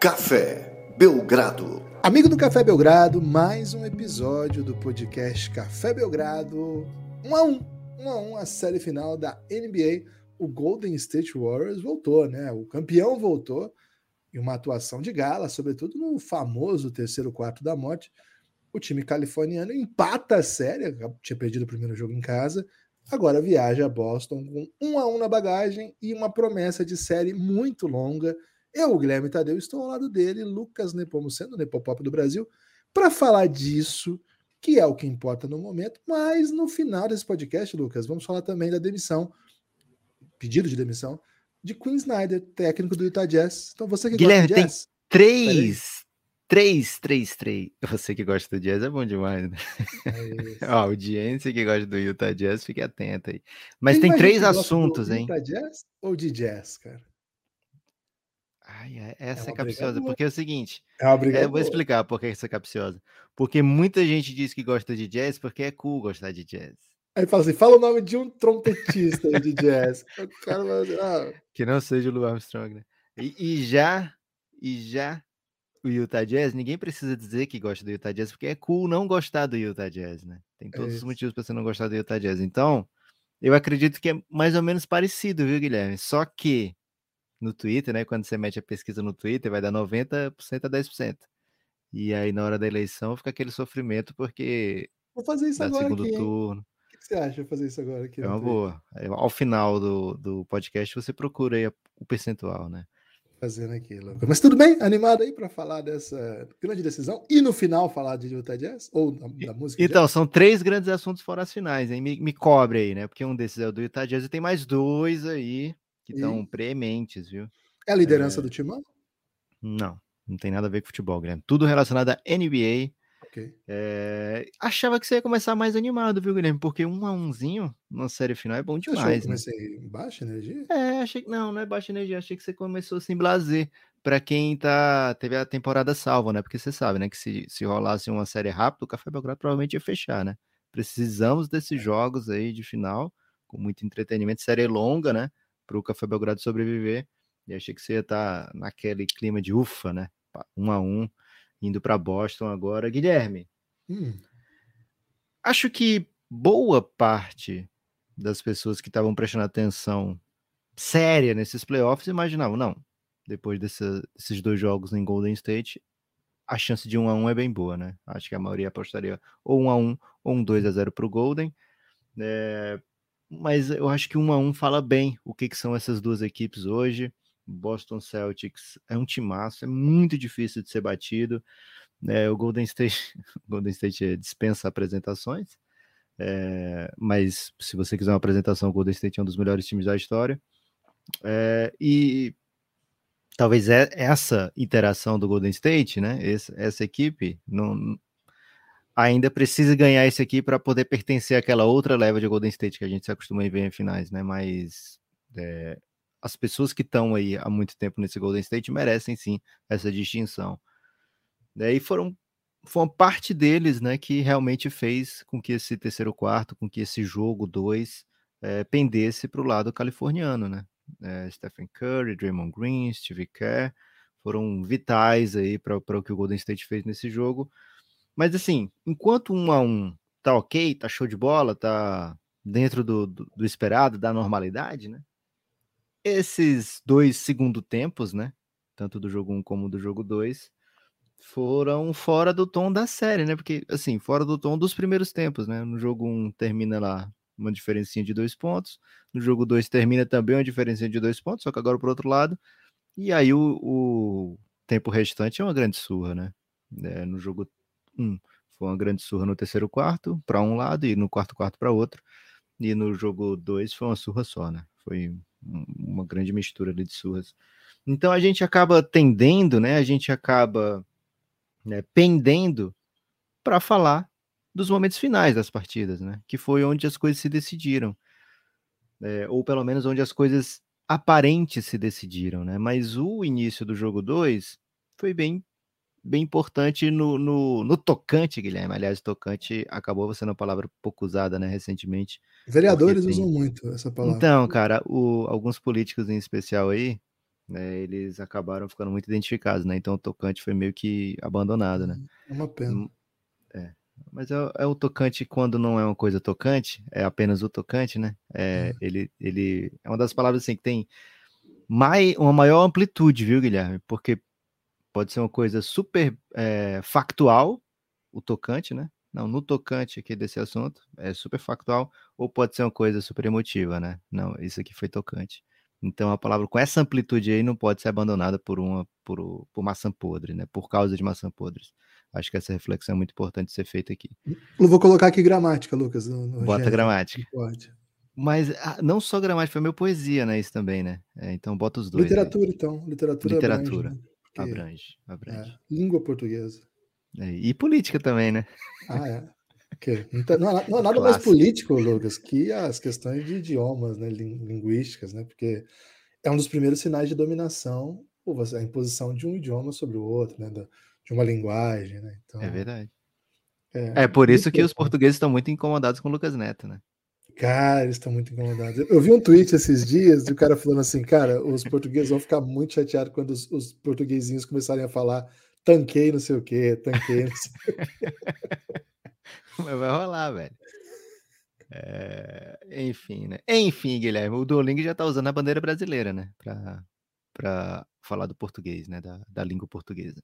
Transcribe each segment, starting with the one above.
Café Belgrado. Amigo do Café Belgrado, mais um episódio do podcast Café Belgrado. Um a um, um a um, a série final da NBA. O Golden State Warriors voltou, né? O campeão voltou e uma atuação de gala, sobretudo no famoso terceiro quarto da morte. O time californiano empata a série, tinha perdido o primeiro jogo em casa, agora viaja a Boston com um a um na bagagem e uma promessa de série muito longa eu, Guilherme Tadeu, estou ao lado dele, Lucas Nepomuceno, Nepopop do Brasil, para falar disso, que é o que importa no momento, mas no final desse podcast, Lucas, vamos falar também da demissão, pedido de demissão, de Queen Snyder, técnico do Utah Jazz. Então você que Guilherme, gosta de jazz... tem três, três, três, três. Você que gosta do jazz é bom demais, né? É a audiência que gosta do Utah Jazz, fique atenta aí. Mas tem, tem três assuntos, hein? Utah Jazz ou de jazz, cara? Ai, é, essa é, é capciosa, porque é o seguinte, é é, eu vou explicar por que essa é capciosa. Porque muita gente diz que gosta de jazz porque é cool gostar de jazz. Aí fala assim, fala o nome de um trompetista de jazz. cara vai, ah. Que não seja o Louis Armstrong, né? E, e, já, e já o Utah Jazz, ninguém precisa dizer que gosta do Utah Jazz, porque é cool não gostar do Utah Jazz, né? Tem todos os motivos para você não gostar do Utah Jazz. Então, eu acredito que é mais ou menos parecido, viu, Guilherme? Só que no Twitter, né? Quando você mete a pesquisa no Twitter, vai dar 90% a 10%. E aí, na hora da eleição, fica aquele sofrimento, porque. Vou fazer isso agora. segundo aqui, turno. O que você acha de fazer isso agora aqui? É uma boa. Ao final do, do podcast, você procura aí o percentual, né? Fazendo aquilo. Mas tudo bem? Animado aí para falar dessa grande decisão? E no final falar de Utah Jazz? Ou da, música? Então, jazz? são três grandes assuntos fora as finais, hein? Me, me cobre aí, né? Porque um desses é o do Utah Jazz e tem mais dois aí que estão e... prementes, viu? É a liderança é... do Timão? Não, não tem nada a ver com futebol, Guilherme. Tudo relacionado à NBA. Okay. É... Achava que você ia começar mais animado, viu, Guilherme? Porque um a umzinho na série final é bom demais. Você achou que né? comecei em baixa energia? É, achei que não, não é baixa energia. Achei que você começou assim, blazer. Para quem tá teve a temporada salva, né? Porque você sabe, né? Que se, se rolasse uma série rápida, o Café Belgrado provavelmente ia fechar, né? Precisamos desses é. jogos aí de final, com muito entretenimento, série longa, né? Para o Café Belgrado sobreviver. E achei que você ia estar tá naquele clima de ufa, né? Um a um, indo para Boston agora. Guilherme, hum. acho que boa parte das pessoas que estavam prestando atenção séria nesses playoffs imaginavam, não, depois desse, desses dois jogos em Golden State, a chance de um a um é bem boa, né? Acho que a maioria apostaria ou um a um ou um 2 a 0 para o Golden. É, mas eu acho que um a um fala bem o que, que são essas duas equipes hoje. Boston Celtics é um timaço, é muito difícil de ser batido. É, o Golden State, Golden State dispensa apresentações, é, mas se você quiser uma apresentação, o Golden State é um dos melhores times da história. É, e talvez é, essa interação do Golden State, né? Essa, essa equipe não, ainda precisa ganhar esse aqui para poder pertencer àquela outra leva de Golden State que a gente se acostuma a ver em finais, né? Mas é, as pessoas que estão aí há muito tempo nesse Golden State merecem sim essa distinção. Daí foram foi uma parte deles, né, que realmente fez com que esse terceiro quarto, com que esse jogo 2 é, pendesse para o lado californiano, né? É, Stephen Curry, Draymond Green, Steve Kerr foram vitais aí para o que o Golden State fez nesse jogo. Mas assim, enquanto um a um tá ok, tá show de bola, tá dentro do, do, do esperado, da normalidade, né? Esses dois segundo tempos, né? Tanto do jogo 1 um como do jogo 2, foram fora do tom da série, né? Porque, assim, fora do tom dos primeiros tempos, né? No jogo 1 um, termina lá uma diferencinha de dois pontos, no jogo 2 termina também uma diferencinha de dois pontos, só que agora pro outro lado, e aí o, o tempo restante é uma grande surra, né? É, no jogo um. Foi uma grande surra no terceiro quarto, para um lado, e no quarto quarto para outro. E no jogo 2 foi uma surra só, né? Foi uma grande mistura de surras. Então a gente acaba tendendo, né? A gente acaba né, pendendo para falar dos momentos finais das partidas, né? Que foi onde as coisas se decidiram. É, ou pelo menos onde as coisas aparentes se decidiram, né? Mas o início do jogo 2 foi bem bem importante no, no, no, tocante, Guilherme. Aliás, tocante acabou sendo uma palavra pouco usada, né, recentemente. Vereadores tem... usam muito essa palavra. Então, cara, o, alguns políticos em especial aí, né, eles acabaram ficando muito identificados, né? Então o tocante foi meio que abandonado, né? É uma pena. Hum, é. Mas é, é, o tocante quando não é uma coisa tocante, é apenas o tocante, né? É, é. Ele, ele é uma das palavras assim que tem mai, uma maior amplitude, viu, Guilherme? Porque pode ser uma coisa super é, factual, o tocante, né? Não, no tocante aqui desse assunto, é super factual, ou pode ser uma coisa super emotiva, né? Não, isso aqui foi tocante. Então a palavra com essa amplitude aí não pode ser abandonada por uma por, por maçã podre, né? Por causa de maçã podres. Acho que essa reflexão é muito importante ser feita aqui. Eu vou colocar aqui gramática, Lucas. No, no Bota gênero. gramática. Pode. Mas ah, não só gramática, foi meu poesia, né? Isso também, né? É, então bota os dois. Literatura, aí. então. Literatura, Literatura. Né? Abrange. abrange. É, língua portuguesa. É, e política também, né? Ah, é. Okay. Não, não, é não, é nada mais político, Lucas, que as questões de idiomas, né, linguísticas, né? Porque é um dos primeiros sinais de dominação, a imposição de um idioma sobre o outro, né? De uma linguagem, né? Então, é verdade. É, é por isso que os portugueses estão muito incomodados com o Lucas Neto, né? Cara, eles estão muito incomodados. Eu vi um tweet esses dias do cara falando assim, cara, os portugueses vão ficar muito chateados quando os, os portuguesinhos começarem a falar tanquei não sei o quê, tanquei não sei o quê. Mas vai rolar, velho. É... Enfim, né? Enfim, Guilherme, o Duolingo já tá usando a bandeira brasileira, né? Pra falar do português, né? Da, da língua portuguesa.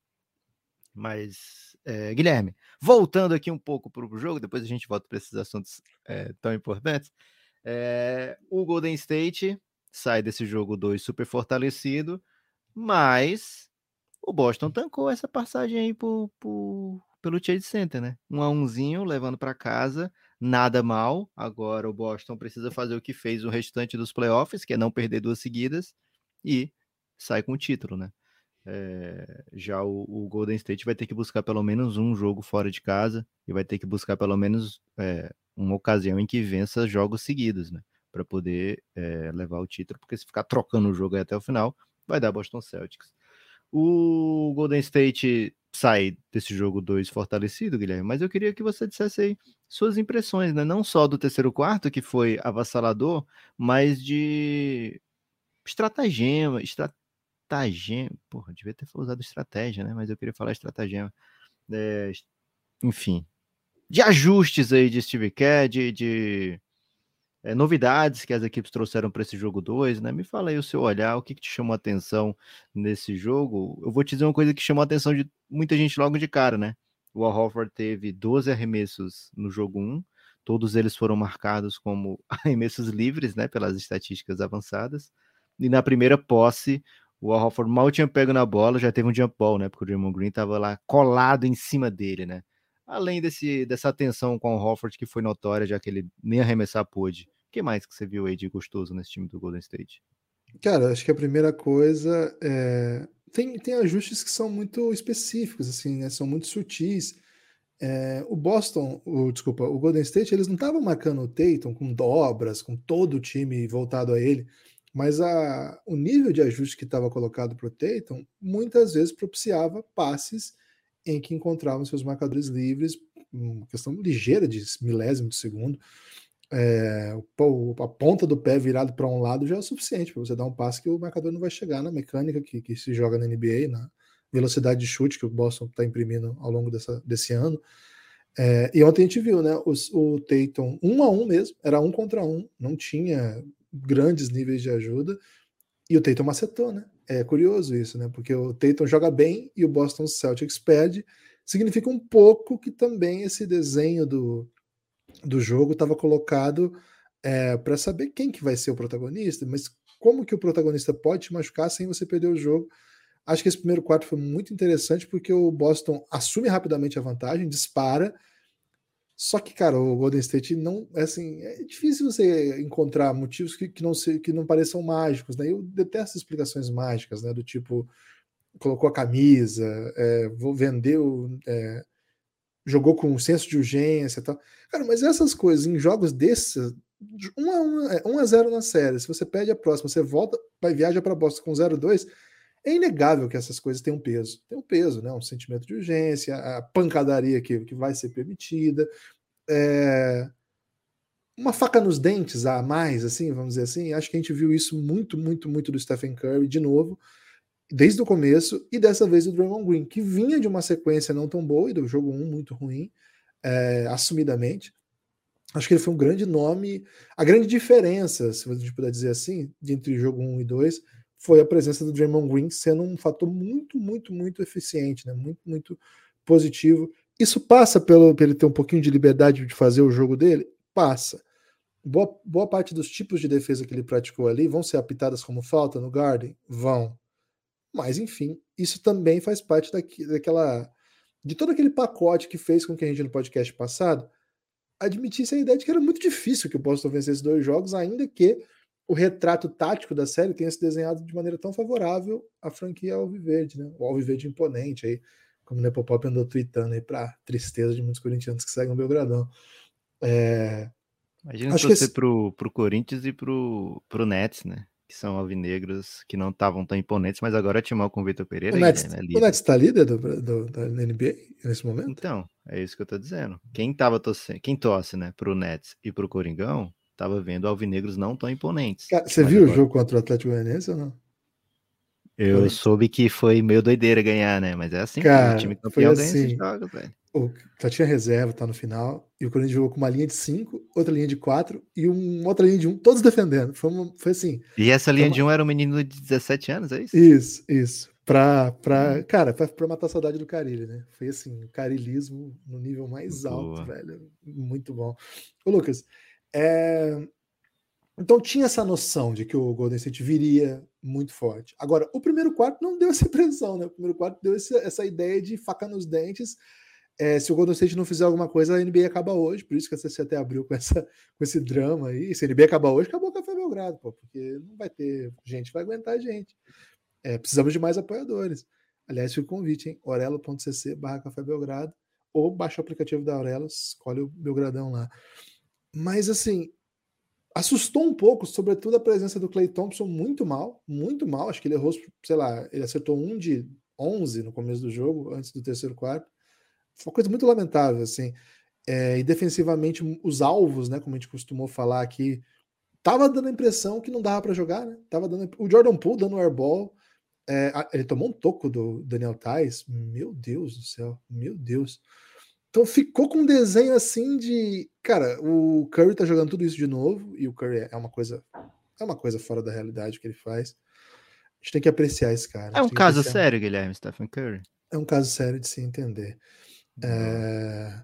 Mas, é, Guilherme, voltando aqui um pouco para o jogo, depois a gente volta para esses assuntos é, tão importantes. É, o Golden State sai desse jogo 2 super fortalecido, mas o Boston tancou essa passagem aí por, por, pelo Chase Center, né? Um a umzinho levando para casa, nada mal. Agora o Boston precisa fazer o que fez o restante dos playoffs, que é não perder duas seguidas e sai com o título, né? É, já o, o, Golden State vai ter que buscar pelo menos um jogo fora de casa e vai ter que buscar pelo menos é, uma ocasião em que vença jogos seguidos, né? Para poder é, levar o título, porque se ficar trocando o jogo até o final, vai dar Boston Celtics. O Golden State sai desse jogo 2 fortalecido, Guilherme, mas eu queria que você dissesse aí suas impressões, né? Não só do terceiro quarto, que foi avassalador, mas de estratagema, estratagema, porra, devia ter usado estratégia, né? Mas eu queria falar estratagema. É, enfim, de ajustes aí de Steve Kerr, de, de é, novidades que as equipes trouxeram para esse jogo 2, né? Me fala aí o seu olhar, o que, que, te chamou a atenção nesse jogo. Eu vou te dizer uma coisa que chamou a atenção de muita gente logo de cara, né? O Al Horford teve 12 arremessos no jogo 1, um, todos eles foram marcados como arremessos livres, né? Pelas estatísticas avançadas. E na primeira posse, o Al Horford mal tinha pego na bola, já teve um jump ball, né? Porque o Draymond Green estava lá colado em cima dele, né? Além desse, dessa tensão com o Horford que foi notória, já que ele nem arremessar pôde que mais que você viu aí de gostoso nesse time do Golden State? Cara, acho que a primeira coisa é... tem, tem ajustes que são muito específicos, assim, né? São muito sutis. É, o Boston, o, desculpa, o Golden State, eles não estavam marcando o Tatum com dobras, com todo o time voltado a ele, mas a, o nível de ajuste que estava colocado para o Tatum muitas vezes propiciava passes em que encontravam seus marcadores livres, uma questão ligeira de milésimo de segundo, é, a ponta do pé virado para um lado já é o suficiente para você dar um passe que o marcador não vai chegar na mecânica que, que se joga na NBA, na velocidade de chute que o Boston está imprimindo ao longo dessa, desse ano. É, e ontem a gente viu, né? Os, o Tatum um a um mesmo, era um contra um, não tinha grandes níveis de ajuda, e o Tatum macetou, né? É curioso isso, né? Porque o Tatum joga bem e o Boston Celtics perde, significa um pouco que também esse desenho do, do jogo estava colocado é, para saber quem que vai ser o protagonista, mas como que o protagonista pode te machucar sem você perder o jogo. Acho que esse primeiro quarto foi muito interessante porque o Boston assume rapidamente a vantagem, dispara. Só que, cara, o Golden State não é assim. É difícil você encontrar motivos que, que, não, se, que não pareçam mágicos, né? Eu detesto explicações mágicas, né? Do tipo, colocou a camisa, é, vou vender. É, jogou com um senso de urgência e tal. Cara, mas essas coisas em jogos desses, 1 a 1, é, 1 a 0 na série, se você perde a próxima, você volta, vai viaja para Boston com 0-2, é inegável que essas coisas têm um peso. Tem um peso, né? Um sentimento de urgência, a pancadaria que, que vai ser permitida. É... uma faca nos dentes a mais, assim, vamos dizer assim. Acho que a gente viu isso muito, muito, muito do Stephen Curry de novo, desde o começo, e dessa vez o Draymond Green, que vinha de uma sequência não tão boa e do jogo 1 muito ruim, é, assumidamente. Acho que ele foi um grande nome. A grande diferença, se a gente puder dizer assim, entre jogo 1 e 2, foi a presença do Draymond Green sendo um fator muito, muito, muito eficiente, né? muito, muito positivo. Isso passa pelo, pelo ter um pouquinho de liberdade de fazer o jogo dele? Passa. Boa, boa parte dos tipos de defesa que ele praticou ali vão ser apitadas como falta no Garden? Vão. Mas, enfim, isso também faz parte daqui, daquela. de todo aquele pacote que fez com que a gente, no podcast passado, admitisse a ideia de que era muito difícil que o Boston vencesse dois jogos, ainda que o retrato tático da série tenha se desenhado de maneira tão favorável à franquia Alviverde, né? O Alviverde imponente aí, como o Nepopop andou tweetando aí para tristeza de muitos corintianos que seguem o Belgradão. É... Imagina Acho torcer esse... pro, pro Corinthians e pro, pro Nets, né? Que são alvinegros que não estavam tão imponentes, mas agora timar com o Vitor Pereira. O Nets, né, o Nets tá líder do, do, da NBA nesse momento? Então, é isso que eu tô dizendo. Quem tava torcendo, quem torce, né, pro Nets e pro Coringão, tava vendo alvinegros não tão imponentes. Cara, você viu agora... o jogo contra o Atlético Goianiense ou não? Eu foi. soube que foi meio doideira ganhar, né? Mas é assim, Cara, o time campeão ganha assim, esses jogos, velho. O, só tinha reserva, tá no final, e o Corinthians jogou com uma linha de 5, outra linha de 4 e uma outra linha de 1, um, todos defendendo. Foi, uma, foi assim. E essa linha uma... de 1 um era um menino de 17 anos, é isso? Isso, isso. Pra, pra, hum. cara, pra, pra matar a saudade do Carilho, né? Foi assim, o carilismo no nível mais Boa. alto, velho. Muito bom. Ô, Lucas, é, então tinha essa noção de que o Golden State viria muito forte. Agora, o primeiro quarto não deu essa impressão, né? O primeiro quarto deu essa, essa ideia de faca nos dentes. É, se o Golden State não fizer alguma coisa, a NBA acaba hoje. Por isso que a CC até abriu com, essa, com esse drama aí. Se a NBA acabar hoje, acabou o Café Belgrado, pô, porque não vai ter gente vai aguentar gente. É, precisamos de mais apoiadores. Aliás, fica o convite, hein? orelo.cc barra Café Belgrado ou baixa o aplicativo da Aurelo, escolhe o Belgradão lá. Mas assim, assustou um pouco, sobretudo a presença do Clay Thompson muito mal, muito mal. Acho que ele errou, sei lá, ele acertou um de 11 no começo do jogo, antes do terceiro quarto. Foi uma coisa muito lamentável, assim. É, e defensivamente, os alvos, né, como a gente costumou falar aqui, tava dando a impressão que não dava para jogar, né? Tava dando o Jordan Poole dando airball. É, ele tomou um toco do Daniel Tais. Meu Deus do céu, meu Deus. Então ficou com um desenho assim de. Cara, o Curry tá jogando tudo isso de novo, e o Curry é uma coisa. É uma coisa fora da realidade que ele faz. A gente tem que apreciar esse cara. É um caso sério, Guilherme Stephen Curry. É um caso sério de se entender. É...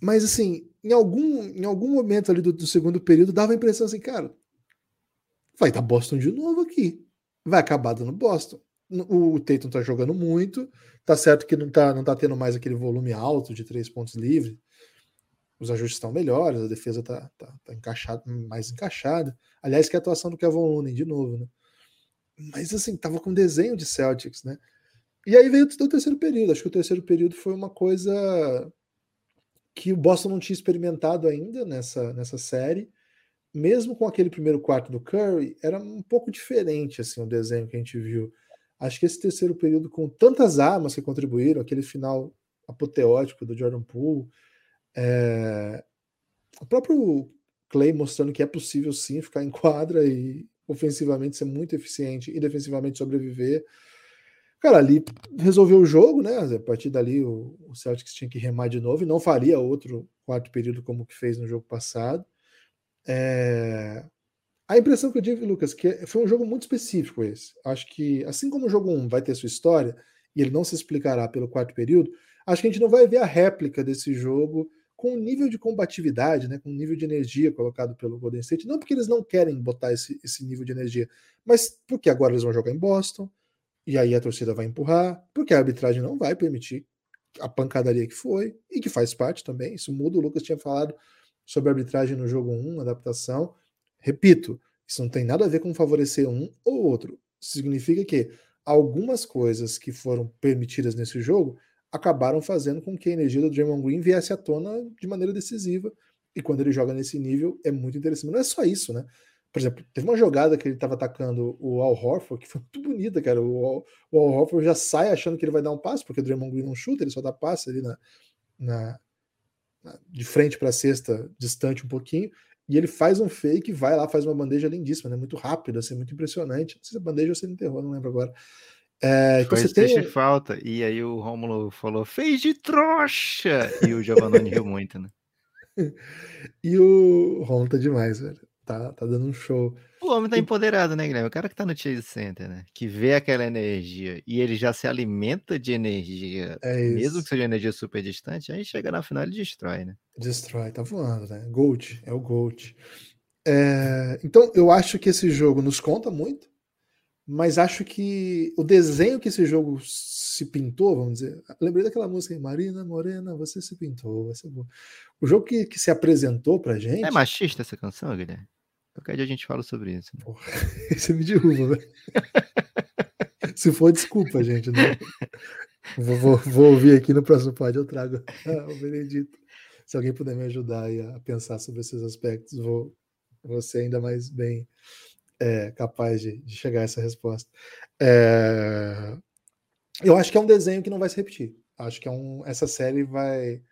Mas assim, em algum, em algum momento ali do, do, segundo período, dava a impressão assim, cara, vai dar Boston de novo aqui. Vai acabar dando Boston. O Tatum tá jogando muito, tá certo que não tá, não tá tendo mais aquele volume alto de três pontos livres. Os ajustes estão melhores, a defesa tá, tá, tá mais encaixada. Aliás, que a atuação do Kevin Looney de novo, né? Mas assim, tava com desenho de Celtics, né? E aí veio o terceiro período. Acho que o terceiro período foi uma coisa que o Boston não tinha experimentado ainda nessa, nessa série. Mesmo com aquele primeiro quarto do Curry, era um pouco diferente assim o desenho que a gente viu. Acho que esse terceiro período, com tantas armas que contribuíram, aquele final apoteótico do Jordan Poole, é... o próprio Clay mostrando que é possível sim ficar em quadra e ofensivamente ser muito eficiente e defensivamente sobreviver. Cara, ali resolveu o jogo, né? A partir dali o, Celtics tinha que remar de novo e não faria outro quarto período como que fez no jogo passado. É... A impressão que eu tive, Lucas, que foi um jogo muito específico esse. Acho que, assim como o jogo 1 vai ter sua história, e ele não se explicará pelo quarto período, acho que a gente não vai ver a réplica desse jogo com o nível de combatividade, né, com o nível de energia colocado pelo Golden State. Não porque eles não querem botar esse, esse nível de energia, mas porque agora eles vão jogar em Boston, e aí a torcida vai empurrar, porque a arbitragem não vai permitir a pancadaria que foi, e que faz parte também. Isso muda. O Lucas tinha falado sobre a arbitragem no jogo 1, adaptação. Repito, isso não tem nada a ver com favorecer um ou outro. Significa que algumas coisas que foram permitidas nesse jogo acabaram fazendo com que a energia do Draymond Green viesse à tona de maneira decisiva. E quando ele joga nesse nível, é muito interessante. Não é só isso, né? Por exemplo, teve uma jogada que ele estava atacando o Al Horford, que foi muito bonita, cara. O Al, o Al Horford já sai achando que ele vai dar um passe, porque o Draymond Green não chuta, ele só dá passe ali na, na de frente para a cesta, distante um pouquinho, e ele faz um fake, vai lá, faz uma bandeja lindíssima, né? Muito rápido, assim, muito impressionante. Não sei se a bandeja ou se ele enterrou, não lembro agora. É, então você tem... falta. E aí o Rômulo falou, fez de trouxa! E o Giovanni riu muito, né? e o Rômulo tá demais, velho. Tá, tá dando um show. O homem tá empoderado, né, Guilherme? O cara que tá no Chase Center, né? Que vê aquela energia e ele já se alimenta de energia, é mesmo que seja energia super distante, aí chega na final e destrói, né? Destrói, tá voando, né? Gold, é o Gold. É... Então, eu acho que esse jogo nos conta muito, mas acho que o desenho que esse jogo se pintou, vamos dizer, lembrei daquela música Marina Morena, você se pintou, vai ser bom. O jogo que, que se apresentou pra gente. É machista essa canção, Guilherme? Qualquer dia a gente fala sobre isso. Né? Porra, você me derruba, velho. se for, desculpa, gente. Né? Vou, vou, vou, ouvir aqui no próximo pod, eu trago o Benedito. Se alguém puder me ajudar a pensar sobre esses aspectos, vou, vou ser ainda mais bem é, capaz de, de, chegar a essa resposta. É, eu acho que é um desenho que não vai se repetir. Acho que é um, essa série vai.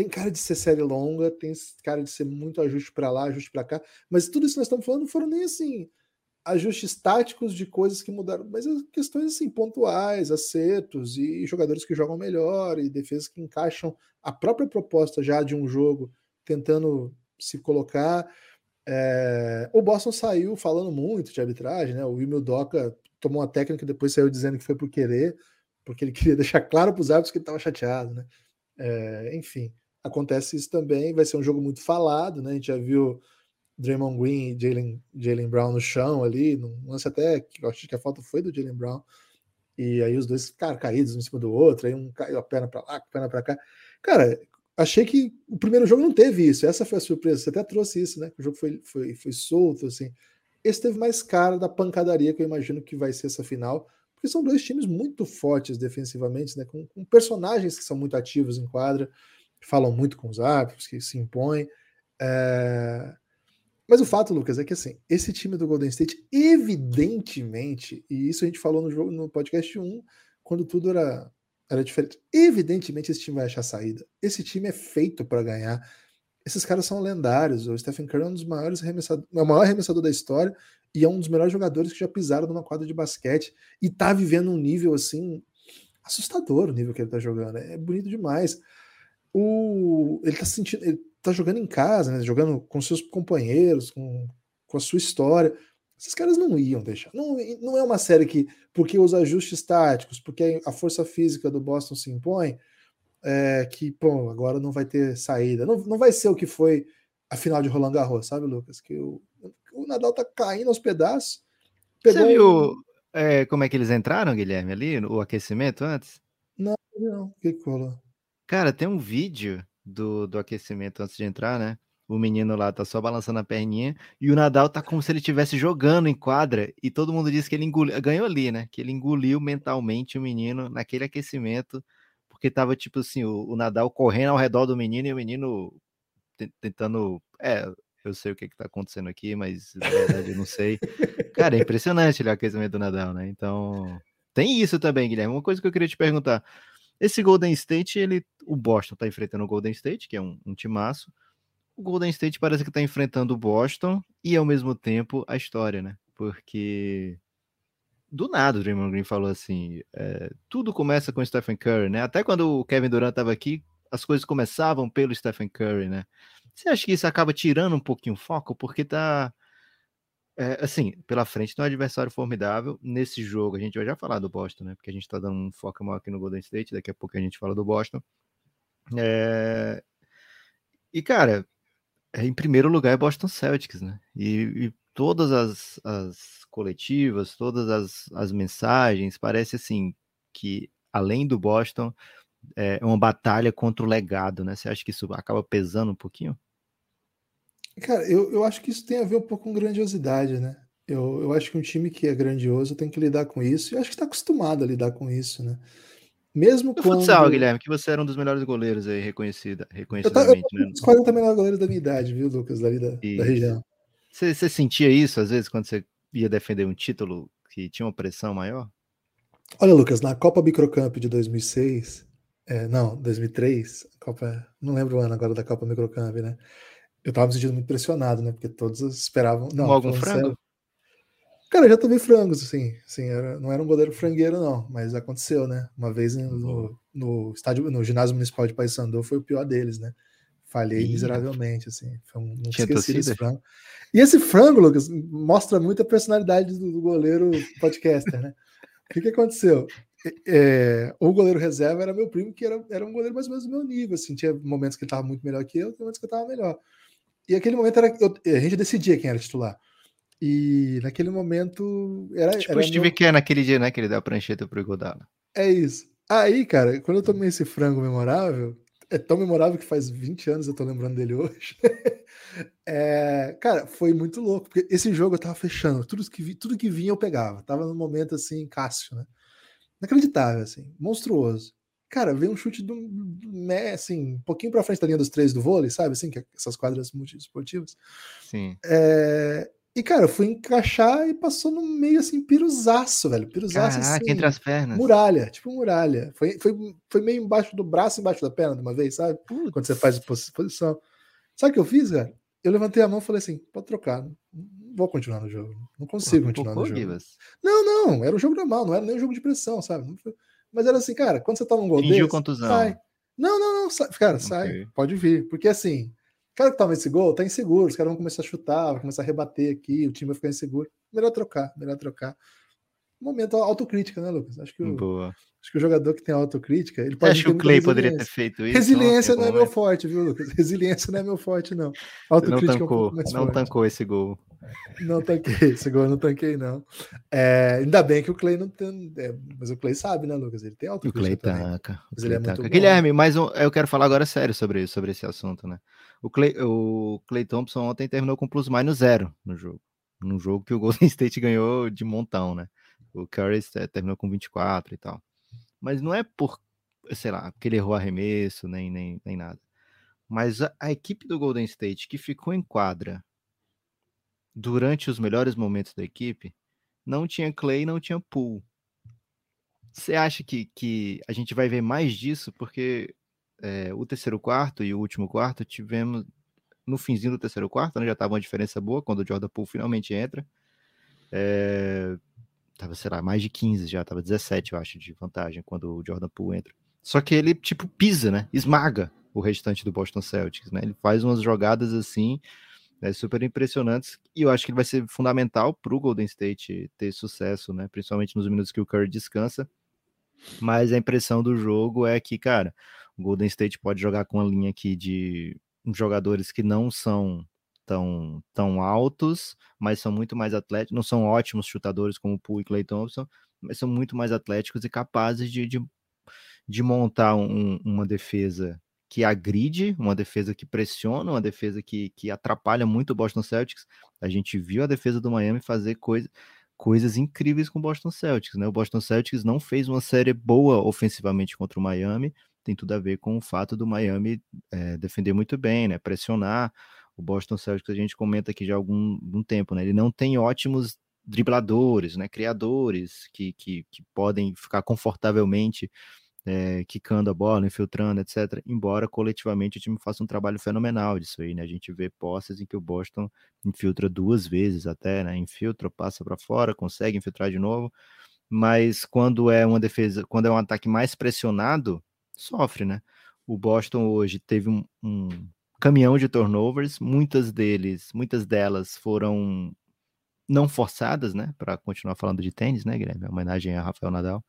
Tem cara de ser série longa, tem cara de ser muito ajuste para lá, ajuste para cá, mas tudo isso que nós estamos falando não foram nem assim ajustes táticos de coisas que mudaram, mas questões assim pontuais, acertos e jogadores que jogam melhor e defesas que encaixam a própria proposta já de um jogo, tentando se colocar. É, o Boston saiu falando muito de arbitragem, né? O Will Doca tomou uma técnica e depois saiu dizendo que foi por querer, porque ele queria deixar claro para os árbitros que ele estava chateado, né? É, enfim, acontece isso também. Vai ser um jogo muito falado, né? A gente já viu Draymond Green e Jalen, Jalen Brown no chão ali, num lance até que eu acho que a falta foi do Jalen Brown. E aí os dois ficaram caídos um em cima do outro, aí um caiu a perna para lá, a perna para cá. Cara, achei que o primeiro jogo não teve isso. Essa foi a surpresa. Você até trouxe isso, né? O jogo foi, foi, foi solto, assim. Esse teve mais cara da pancadaria que eu imagino que vai ser essa final, porque são dois times muito fortes defensivamente, né? Com, com personagens que são muito ativos em quadra, falam muito com os árbitros, que se impõem. É... Mas o fato, Lucas, é que assim, esse time do Golden State, evidentemente, e isso a gente falou no jogo no podcast 1, quando tudo era era diferente. Evidentemente, esse time vai achar saída. Esse time é feito para ganhar. Esses caras são lendários. O Stephen Curry é um dos maiores arremessadores, é o maior arremessador da história e é um dos melhores jogadores que já pisaram numa quadra de basquete e tá vivendo um nível assim assustador o nível que ele tá jogando. É bonito demais. O, ele tá sentindo, ele tá jogando em casa, né? Jogando com seus companheiros, com, com a sua história. Esses caras não iam deixar. Não, não é uma série que, porque os ajustes táticos, porque a força física do Boston se impõe, é, que, pô, agora não vai ter saída. Não, não vai ser o que foi a final de Roland Garros, sabe, Lucas? Que o, o Nadal tá caindo aos pedaços. Você viu é, como é que eles entraram, Guilherme, ali, o aquecimento antes? Não, não. O que, que rolou? Cara, tem um vídeo do, do aquecimento antes de entrar, né? o menino lá tá só balançando a perninha e o Nadal tá como se ele estivesse jogando em quadra e todo mundo diz que ele engoliu, ganhou ali, né? Que ele engoliu mentalmente o menino naquele aquecimento, porque tava tipo assim, o, o Nadal correndo ao redor do menino e o menino tentando, é, eu sei o que que tá acontecendo aqui, mas na verdade eu não sei. Cara, é impressionante o aquecimento do Nadal, né? Então, tem isso também, Guilherme. Uma coisa que eu queria te perguntar, esse Golden State, ele, o Boston tá enfrentando o Golden State, que é um, um timaço, o Golden State parece que está enfrentando o Boston e ao mesmo tempo a história, né? Porque do nada o Draymond Green falou assim: é, tudo começa com o Stephen Curry, né? Até quando o Kevin Durant estava aqui, as coisas começavam pelo Stephen Curry, né? Você acha que isso acaba tirando um pouquinho o foco? Porque tá. É, assim, pela frente tem um adversário formidável nesse jogo. A gente vai já falar do Boston, né? Porque a gente tá dando um foco maior aqui no Golden State. Daqui a pouco a gente fala do Boston. É... E, cara, é, em primeiro lugar é Boston Celtics, né? E, e todas as, as, coletivas, todas as, as mensagens, parece assim que além do Boston é uma batalha contra o legado, né? Você acha que isso acaba pesando um pouquinho? Cara, eu, eu acho que isso tem a ver um pouco com grandiosidade, né? Eu, eu acho que um time que é grandioso tem que lidar com isso, e acho que está acostumado a lidar com isso, né? Mesmo no quando... futsal, Guilherme, que você era um dos melhores goleiros aí, reconhecida, reconhecidamente. Eu, eu, né? Os 40 melhores goleiros da minha idade, viu, Lucas, da, da, da região. Você, você sentia isso, às vezes, quando você ia defender um título que tinha uma pressão maior? Olha, Lucas, na Copa Microcamp de 2006, É, não, 2003, Copa, não lembro o ano agora da Copa Microcamp, né? Eu tava me sentindo muito pressionado, né? Porque todos esperavam. Não, algum frango? Sério. Cara, eu já tomei frangos, assim. assim era, não era um goleiro frangueiro, não, mas aconteceu, né? Uma vez no, no estádio, no ginásio municipal de Paysandu foi o pior deles, né? Falhei Ih, miseravelmente, assim. Foi um, não esqueci desse frango. E esse frango, Lucas, mostra muito a personalidade do, do goleiro podcaster, né? o que, que aconteceu? É, o goleiro reserva era meu primo, que era, era um goleiro mais ou menos do meu nível, assim. Tinha momentos que ele estava muito melhor que eu, momentos que eu estava melhor. E aquele momento era eu, a gente decidia quem era titular. E naquele momento era. Tipo era o Steve meu... naquele dia, né? Que ele deu a prancheta pro Godala. É isso. Aí, cara, quando eu tomei esse frango memorável, é tão memorável que faz 20 anos eu tô lembrando dele hoje. é, cara, foi muito louco, porque esse jogo eu tava fechando, tudo que, vi, tudo que vinha eu pegava. Tava num momento assim, Cássio, né? Inacreditável, assim, monstruoso. Cara, veio um chute do, né, assim, um pouquinho para frente da linha dos três do vôlei, sabe? Assim, que é essas quadras multiesportivas. Sim. É, e, cara, eu fui encaixar e passou no meio, assim, piruzaço, velho. Piruzaço, Caraca, assim, entre as pernas. Muralha, tipo muralha. Foi, foi, foi meio embaixo do braço, embaixo da perna de uma vez, sabe? Putz. Quando você faz posição. Sabe o que eu fiz, cara? Eu levantei a mão e falei assim, pode trocar. Não vou continuar no jogo. Não consigo Pô, continuar no jogo. Não, não, era um jogo normal, não era nem um jogo de pressão, sabe? Não foi... Mas era assim, cara, quando você toma um gol Fingiu desse, contusão. sai. Não, não, não, sai, cara, okay. sai, pode vir. Porque assim, o cara que toma esse gol tá inseguro, os caras vão começar a chutar, vão começar a rebater aqui, o time vai ficar inseguro. Melhor trocar, melhor trocar. Momento autocrítica, né, Lucas? Acho que o, Boa. acho que o jogador que tem autocrítica, ele pode. Acho que o Clay poderia ter feito isso. Resiliência não, não é meu forte, viu, Lucas? Resiliência não é meu forte, não. Autocrítica não tancou, é um não forte. tancou esse gol. Não tanquei, esse gol não tanquei, não. É, ainda bem que o Clay não tem. É, mas o Clay sabe, né, Lucas? Ele tem autocrítica. O Clay tanca. Mas ele é muito Guilherme, mas um, eu quero falar agora sério sobre, sobre esse assunto, né? O Clay, o Clay Thompson ontem terminou com plus minus zero no jogo. Num jogo que o Golden State ganhou de montão, né? O Curry terminou com 24 e tal. Mas não é por, sei lá, porque ele errou arremesso, nem, nem, nem nada. Mas a, a equipe do Golden State que ficou em quadra durante os melhores momentos da equipe, não tinha Clay, não tinha Poole. Você acha que, que a gente vai ver mais disso? Porque é, o terceiro quarto e o último quarto tivemos no finzinho do terceiro quarto, né, já estava uma diferença boa quando o Jordan Poole finalmente entra. É, tava, sei lá, mais de 15 já, tava 17, eu acho, de vantagem quando o Jordan Poole entra. Só que ele, tipo, pisa, né? Esmaga o restante do Boston Celtics, né? Ele faz umas jogadas assim né, super impressionantes e eu acho que ele vai ser fundamental para o Golden State ter sucesso, né, principalmente nos minutos que o Curry descansa. Mas a impressão do jogo é que, cara, o Golden State pode jogar com a linha aqui de jogadores que não são tão, tão altos, mas são muito mais atléticos, não são ótimos chutadores como o Poole e Clay Thompson, mas são muito mais atléticos e capazes de, de, de montar um, uma defesa que agride, uma defesa que pressiona, uma defesa que, que atrapalha muito o Boston Celtics. A gente viu a defesa do Miami fazer coisa, coisas incríveis com o Boston Celtics, né? O Boston Celtics não fez uma série boa ofensivamente contra o Miami, tem tudo a ver com o fato do Miami é, defender muito bem, né? Pressionar. O Boston Celtics a gente comenta aqui já há algum, algum tempo, né? Ele não tem ótimos dribladores, né? Criadores que, que, que podem ficar confortavelmente é, quicando a bola, infiltrando, etc. Embora coletivamente o time faça um trabalho fenomenal disso aí, né? A gente vê posses em que o Boston infiltra duas vezes até, né? Infiltra, passa para fora, consegue infiltrar de novo, mas quando é uma defesa, quando é um ataque mais pressionado, sofre, né? O Boston hoje teve um, um caminhão de turnovers, muitas deles, muitas delas foram não forçadas, né? Para continuar falando de tênis, né, Guilherme? Homenagem a Rafael Nadal.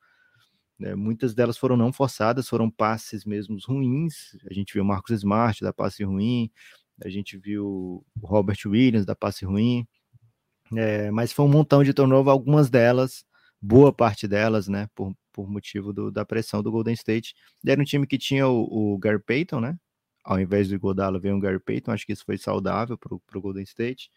É, muitas delas foram não forçadas, foram passes mesmo ruins. A gente viu o Marcos Smart da passe ruim, a gente viu o Robert Williams da passe ruim, é, mas foi um montão de turnover, algumas delas, boa parte delas, né, por, por motivo do, da pressão do Golden State. Era um time que tinha o, o Gary Payton, né, ao invés do Godala veio um Gary Payton, acho que isso foi saudável para o Golden State.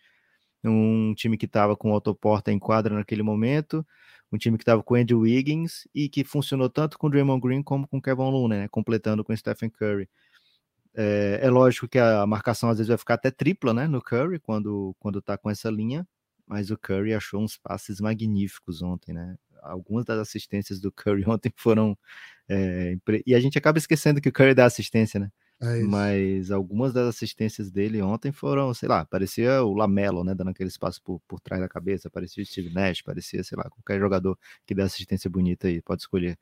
Um time que estava com o autoporta em quadra naquele momento, um time que estava com Andrew Wiggins e que funcionou tanto com Draymond Green como com Kevin Looney, né, completando com Stephen Curry. É, é, lógico que a marcação às vezes vai ficar até tripla, né, no Curry quando quando tá com essa linha, mas o Curry achou uns passes magníficos ontem, né? algumas das assistências do Curry ontem foram. É, e a gente acaba esquecendo que o Curry dá assistência, né? É Mas algumas das assistências dele ontem foram, sei lá, parecia o Lamelo, né? Dando aquele espaço por, por trás da cabeça, parecia o Steve Nash, parecia, sei lá, qualquer jogador que dá assistência bonita aí, pode escolher.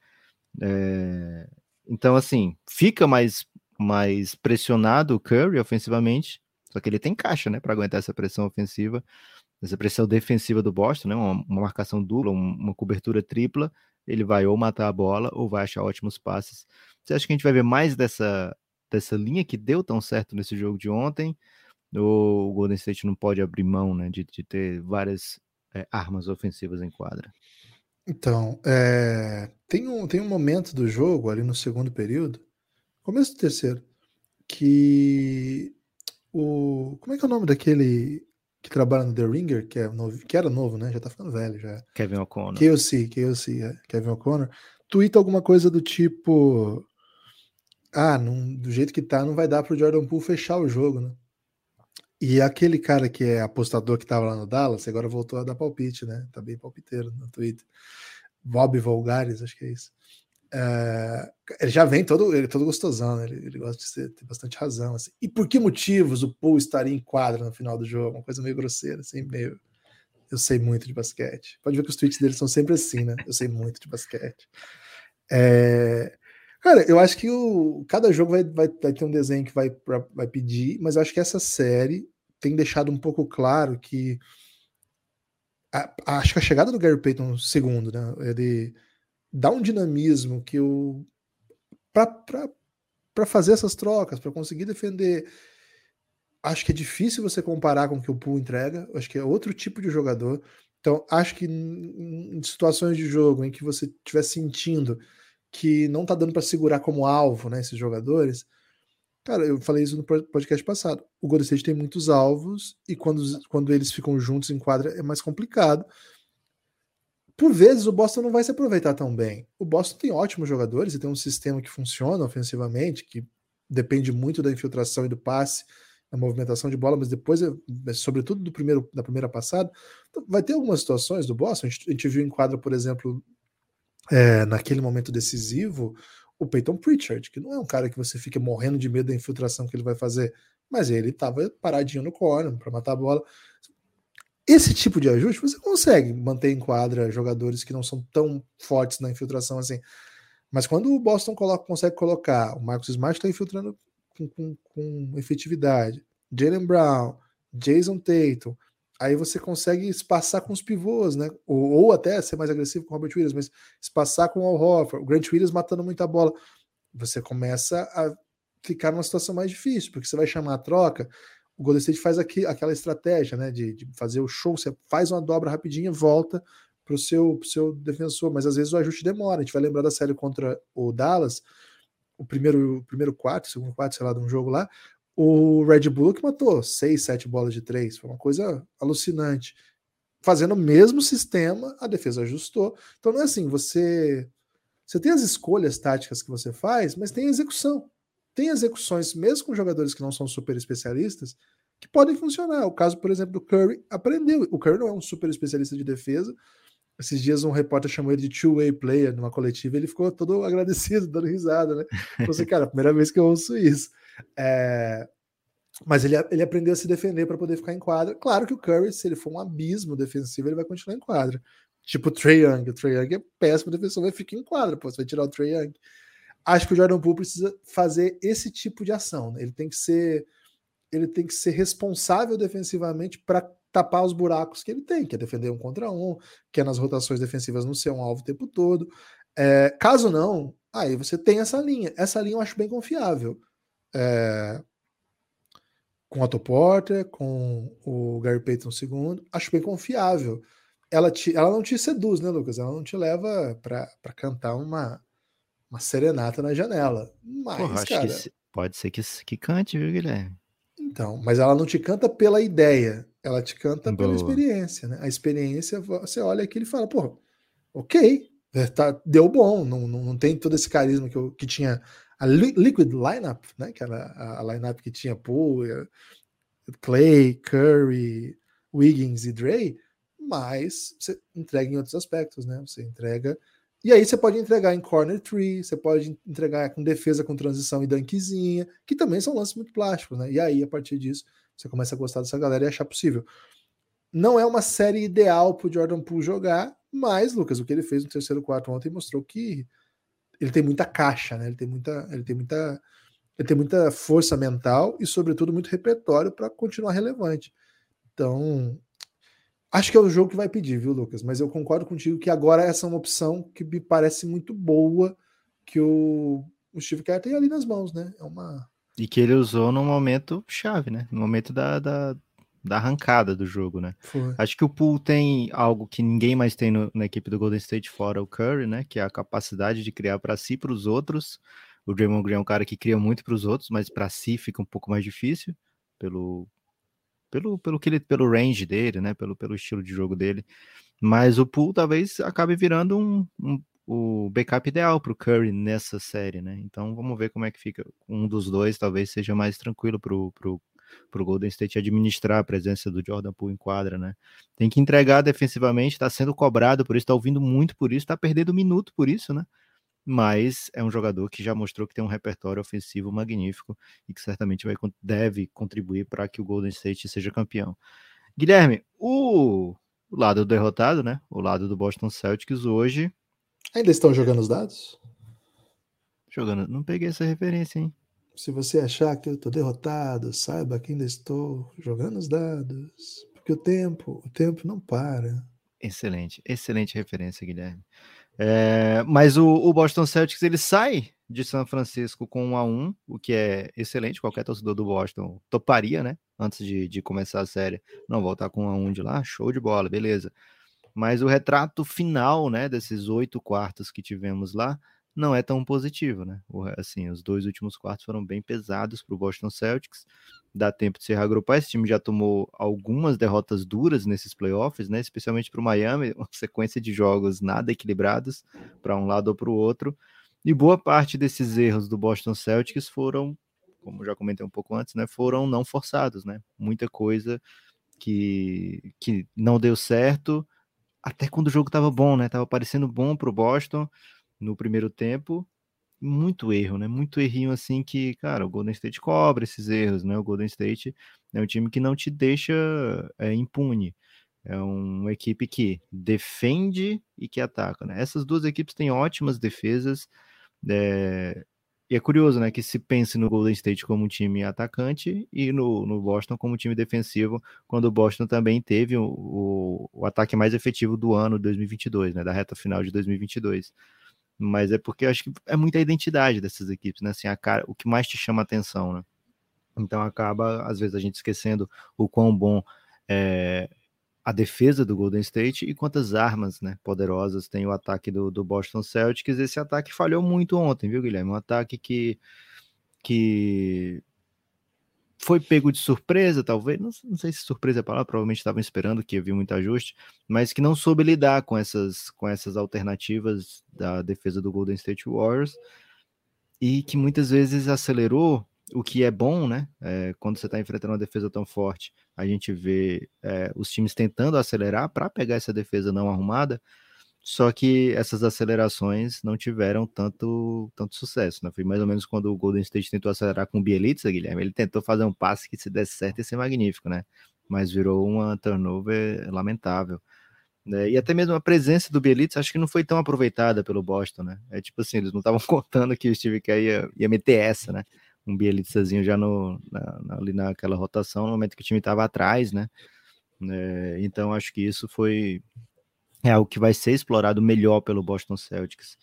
É, então, assim, fica mais, mais pressionado o Curry ofensivamente, só que ele tem caixa, né, para aguentar essa pressão ofensiva, essa pressão defensiva do Boston, né, uma, uma marcação dupla, uma cobertura tripla, ele vai ou matar a bola ou vai achar ótimos passes. Você acha que a gente vai ver mais dessa, dessa linha que deu tão certo nesse jogo de ontem? O Golden State não pode abrir mão, né, de, de ter várias é, armas ofensivas em quadra? Então, é, tem, um, tem um momento do jogo, ali no segundo período, começo do terceiro, que o. Como é que é o nome daquele que trabalha no The Ringer, que, é novo, que era novo, né? Já tá ficando velho já. Kevin O'Connor. KOC, KOC, é. Kevin O'Connor. Twitta alguma coisa do tipo. Ah, não, do jeito que tá, não vai dar pro Jordan Poole fechar o jogo, né? E aquele cara que é apostador que estava lá no Dallas, agora voltou a dar palpite, né? Tá bem palpiteiro no Twitter. Bob Volgares, acho que é isso. É, ele já vem todo, ele é todo gostosão, né? ele, ele, gosta de ser, ter bastante razão. Assim. E por que motivos o Poole estaria em quadra no final do jogo? Uma coisa meio grosseira, assim, meio. Eu sei muito de basquete. Pode ver que os tweets dele são sempre assim, né? Eu sei muito de basquete. É, Cara, eu acho que o, cada jogo vai, vai, vai ter um desenho que vai, pra, vai pedir, mas eu acho que essa série tem deixado um pouco claro que a, a, acho que a chegada do Gary Payton segundo, né, ele dá um dinamismo que o para fazer essas trocas, para conseguir defender, acho que é difícil você comparar com o que o Poole entrega. Acho que é outro tipo de jogador. Então, acho que em, situações de jogo em que você estiver sentindo que não tá dando para segurar como alvo, né, esses jogadores, Cara, eu falei isso no podcast passado. O Golden State tem muitos alvos e quando, quando eles ficam juntos em quadra é mais complicado. Por vezes o Boston não vai se aproveitar tão bem. O Boston tem ótimos jogadores e tem um sistema que funciona ofensivamente, que depende muito da infiltração e do passe, da movimentação de bola, mas depois, sobretudo do primeiro, da primeira passada, vai ter algumas situações do Boston. A gente, a gente viu em quadra, por exemplo, é, naquele momento decisivo, o Peyton Pritchard, que não é um cara que você fica morrendo de medo da infiltração que ele vai fazer, mas ele estava paradinho no corner para matar a bola. Esse tipo de ajuste você consegue manter em quadra jogadores que não são tão fortes na infiltração assim. Mas quando o Boston coloca, consegue colocar, o Marcus Smart está infiltrando com, com, com efetividade, Jalen Brown, Jason Tatum, aí você consegue espaçar com os pivôs, né? Ou, ou, até ser mais agressivo com o Robert Williams, mas espaçar com o Al Horford, o Grant Williams matando muita bola. Você começa a ficar numa situação mais difícil, porque você vai chamar a troca. O Golden State faz aqui, aquela estratégia, né? De, de fazer o show, você faz uma dobra rapidinha, volta para o seu, seu defensor, mas às vezes o ajuste demora. A gente vai lembrar da série contra o Dallas, o primeiro, o primeiro quarto, segundo quarto, sei lá, de um jogo lá, o Red Bull que matou seis, sete bolas de três, foi uma coisa alucinante. Fazendo o mesmo sistema, a defesa ajustou. Então não é assim, você você tem as escolhas táticas que você faz, mas tem execução. Tem execuções, mesmo com jogadores que não são super especialistas, que podem funcionar. O caso, por exemplo, do Curry aprendeu. O Curry não é um super especialista de defesa. Esses dias um repórter chamou ele de two-way player numa coletiva, ele ficou todo agradecido, dando risada, né? Falei assim, cara, primeira vez que eu ouço isso. É, mas ele, ele aprendeu a se defender para poder ficar em quadra. Claro que o Curry, se ele for um abismo defensivo, ele vai continuar em quadra. Tipo o Trey Young. O Trey Young é péssimo defensor, vai ficar em quadra, pô, você vai tirar o Trey Young. Acho que o Jordan Poole precisa fazer esse tipo de ação. Né? Ele tem que ser ele tem que ser responsável defensivamente para tapar os buracos que ele tem, que é defender um contra um, que é nas rotações defensivas não ser um alvo o tempo todo. É, caso não, aí você tem essa linha. Essa linha eu acho bem confiável é, com o Otto Porter, com o Gary Payton II, acho bem confiável. Ela, te, ela não te seduz, né, Lucas? Ela não te leva para cantar uma, uma serenata na janela. Mas, Porra, cara, pode ser que, que cante, viu, Guilherme? Então, mas ela não te canta pela ideia, ela te canta Boa. pela experiência, né? A experiência, você olha aqui e fala, pô, ok, tá, deu bom, não, não, não tem todo esse carisma que, eu, que tinha a Liquid Lineup, né? Que era a, lineup que tinha Poole, Clay, Curry, Wiggins e Dre, mas você entrega em outros aspectos, né? Você entrega. E aí você pode entregar em corner tree, você pode entregar com defesa com transição e dunkzinha, que também são lances muito plásticos, né? E aí, a partir disso, você começa a gostar dessa galera e achar possível. Não é uma série ideal para o Jordan Poole jogar, mas, Lucas, o que ele fez no terceiro quarto ontem mostrou que ele tem muita caixa, né? Ele tem muita, ele tem muita, ele tem muita força mental e, sobretudo, muito repertório para continuar relevante. Então, acho que é o jogo que vai pedir, viu, Lucas? Mas eu concordo contigo que agora essa é uma opção que me parece muito boa que o, o Steve Kerr tem ali nas mãos, né? É uma e que ele usou no momento chave, né? No momento da, da, da arrancada do jogo, né? Foi. Acho que o Poole tem algo que ninguém mais tem no, na equipe do Golden State fora o Curry, né? Que é a capacidade de criar para si e para os outros. O Draymond Green é um cara que cria muito para os outros, mas para si fica um pouco mais difícil pelo pelo pelo que ele pelo range dele, né? Pelo pelo estilo de jogo dele. Mas o Poole talvez acabe virando um, um o backup ideal para o Curry nessa série, né? Então vamos ver como é que fica. Um dos dois talvez seja mais tranquilo para o para o Golden State administrar a presença do Jordan Poole em quadra, né? Tem que entregar defensivamente, está sendo cobrado por isso, está ouvindo muito por isso, está perdendo minuto por isso, né? Mas é um jogador que já mostrou que tem um repertório ofensivo magnífico e que certamente vai, deve contribuir para que o Golden State seja campeão. Guilherme, o, lado derrotado, né? O lado do Boston Celtics hoje. Ainda estão jogando os dados? Jogando. Não peguei essa referência, hein? Se você achar que eu estou derrotado, saiba que ainda estou jogando os dados. Porque o tempo, o tempo não para. Excelente, excelente referência, Guilherme. É, mas o, o, Boston Celtics ele sai de São Francisco com 1 a 1 o que é excelente. Qualquer torcedor do Boston toparia, né? Antes de, de começar a série, não voltar com 1 a 1 de lá, show de bola, beleza. Mas o retrato final, né, desses oito quartos que tivemos lá, não é tão positivo, né? Assim, os dois últimos quartos foram bem pesados para o Boston Celtics. Dá tempo de se reagrupar. Esse time já tomou algumas derrotas duras nesses playoffs, né? Especialmente para o Miami, uma sequência de jogos nada equilibrados para um lado ou para o outro. E boa parte desses erros do Boston Celtics foram, como já comentei um pouco antes, né? Foram não forçados, né? Muita coisa que, que não deu certo, até quando o jogo estava bom, né? Tava parecendo bom para o Boston no primeiro tempo, muito erro, né? Muito errinho assim que, cara, o Golden State cobra esses erros, né? O Golden State é um time que não te deixa é, impune. É uma equipe que defende e que ataca, né? Essas duas equipes têm ótimas defesas. É... E é curioso, né? Que se pense no Golden State como um time atacante e no, no Boston como um time defensivo, quando o Boston também teve o, o, o ataque mais efetivo do ano 2022, né? Da reta final de 2022 mas é porque eu acho que é muita identidade dessas equipes, né? Assim, a cara, o que mais te chama atenção, né? Então acaba, às vezes, a gente esquecendo o quão bom é a defesa do Golden State e quantas armas né, poderosas tem o ataque do, do Boston Celtics. Esse ataque falhou muito ontem, viu, Guilherme? Um ataque que, que foi pego de surpresa, talvez, não, não, sei se surpresa é a palavra, provavelmente estavam esperando que havia muito ajuste, mas que não soube lidar com essas, com essas alternativas da defesa do Golden State Warriors e que muitas vezes acelerou, o que é bom, né? É, quando você está enfrentando uma defesa tão forte, a gente vê é, os times tentando acelerar para pegar essa defesa não arrumada, só que essas acelerações não tiveram tanto, tanto sucesso, né? Foi mais ou menos quando o Golden State tentou acelerar com o Bielitsa, Guilherme. Ele tentou fazer um passe que se desse certo ia ser magnífico, né? Mas virou uma turnover lamentável. Né? E até mesmo a presença do Bielitsa acho que não foi tão aproveitada pelo Boston, né? É tipo assim, eles não estavam contando que o Steve Kerr ia, ia meter essa, né? Um Bielitsazinho já no, na, ali naquela rotação, no momento que o time estava atrás, né? É, então acho que isso foi é algo que vai ser explorado melhor pelo Boston Celtics.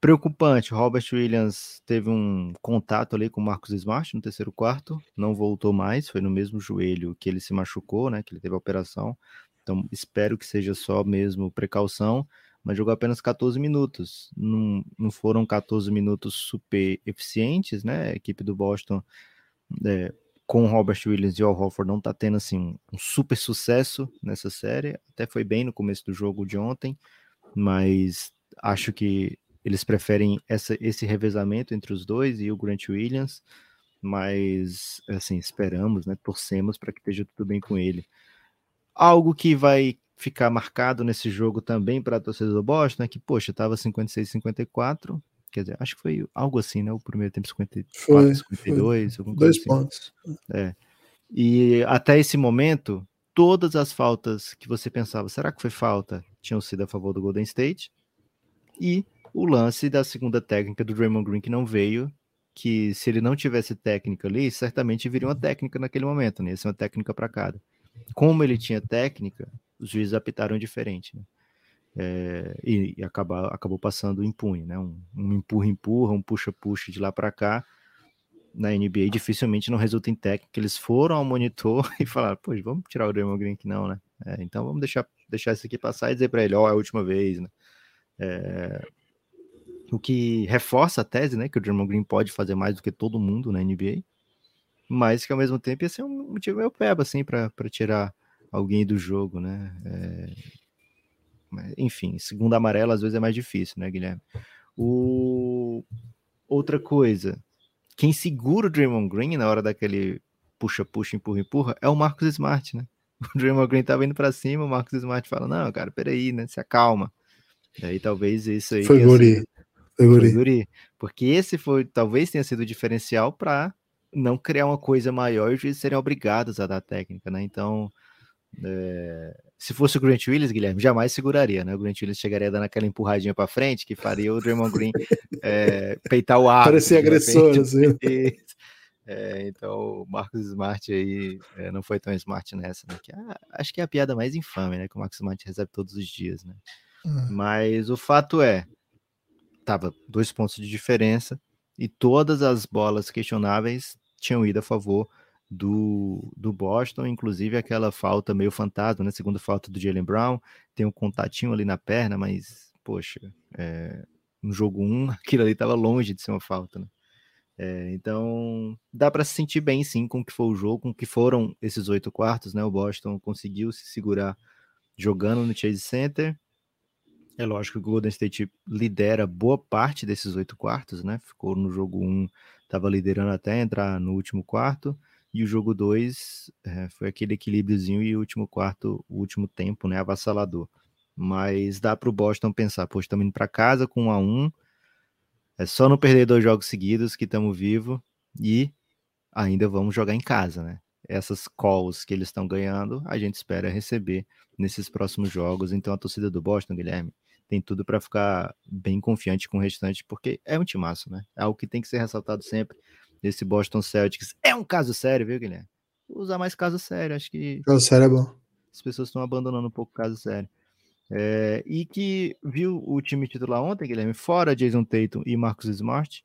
Preocupante, Robert Williams teve um contato ali com o Marcos Smart no terceiro quarto, não voltou mais, foi no mesmo joelho que ele se machucou, né, que ele teve a operação. Então, espero que seja só mesmo precaução, mas jogou apenas 14 minutos. Não, não foram 14 minutos super eficientes, né? A equipe do Boston é, com o Robert Williams e o Hofford não tá tendo assim um super sucesso nessa série. Até foi bem no começo do jogo de ontem, mas acho que eles preferem essa, esse revezamento entre os dois e o Grant Williams, mas assim, esperamos, né, torcemos para que esteja tudo bem com ele. Algo que vai ficar marcado nesse jogo também para a torcida do Boston é que, poxa, tava 56-54, quer dizer, acho que foi algo assim, né? O primeiro tempo 54, foi, 52, foi. Dois assim. pontos. É. E até esse momento, todas as faltas que você pensava, será que foi falta? Tinham sido a favor do Golden State. E o lance da segunda técnica do Draymond Green que não veio, que se ele não tivesse técnica ali, certamente viria uma técnica naquele momento, né? Ia ser uma técnica para cada. Como ele tinha técnica, os juízes apitaram diferente, né? É, e, e acabou, acabou passando impune, né? Um, empurra-empurra, um puxa-puxa de lá para cá. Na NBA dificilmente não resulta em técnica. Eles foram ao monitor e falaram: Pô, vamos tirar o Draymond Green aqui, não, né? É, então vamos deixar, deixar isso aqui passar e dizer para ele: Ó, oh, é a última vez, né? É, o que reforça a tese, né, que o Draymond Green pode fazer mais do que todo mundo na NBA, mas que ao mesmo tempo ia ser um motivo meio peba, assim, para tirar alguém do jogo, né? É... Enfim, segunda amarela às vezes é mais difícil, né, Guilherme? O... Outra coisa, quem segura o Draymond Green na hora daquele puxa, puxa, empurra, empurra, é o Marcos Smart, né? O Draymond Green tava indo para cima, o Marcos Smart fala, não, cara, peraí, né? Se acalma. E aí talvez isso aí. Foi guri. Foi guri. guri. Porque esse foi, talvez tenha sido o diferencial para não criar uma coisa maior e os juízes serem obrigados a dar técnica, né? Então, é... se fosse o Grant Williams, Guilherme, jamais seguraria, né? O Grant Williams chegaria dando aquela empurradinha para frente que faria o Draymond Green é, peitar o ar. Parecia agressor, assim. É, então, o Marcos Smart aí é, não foi tão smart nessa, né? Que, ah, acho que é a piada mais infame, né? Que o Marcos Smart recebe todos os dias, né? Uhum. Mas o fato é, tava dois pontos de diferença e todas as bolas questionáveis tinham ido a favor do, do Boston, inclusive aquela falta meio fantasma, né? Segunda falta do Jalen Brown, tem um contatinho ali na perna, mas, poxa, é, no jogo 1, um, aquilo ali estava longe de ser uma falta, né? É, então, dá para se sentir bem, sim, com o que foi o jogo, com o que foram esses oito quartos, né? O Boston conseguiu se segurar jogando no Chase Center, é lógico que o Golden State lidera boa parte desses oito quartos, né? Ficou no jogo 1, um, estava liderando até entrar no último quarto. E o jogo 2 é, foi aquele equilíbriozinho e o último quarto, o último tempo, né? Avassalador. Mas dá para o Boston pensar, pô, estamos indo para casa com 1 a 1 É só não perder dois jogos seguidos que estamos vivos e ainda vamos jogar em casa, né? Essas calls que eles estão ganhando, a gente espera receber nesses próximos jogos. Então a torcida do Boston, Guilherme, tem tudo para ficar bem confiante com o restante, porque é um timaço, né? É algo que tem que ser ressaltado sempre. Esse Boston Celtics é um caso sério, viu, Guilherme? Vou usar mais caso sério, acho que. Caso sério é bom. As pessoas estão abandonando um pouco o caso sério. É, e que viu o time titular ontem, Guilherme, fora Jason Tatum e Marcus Smart,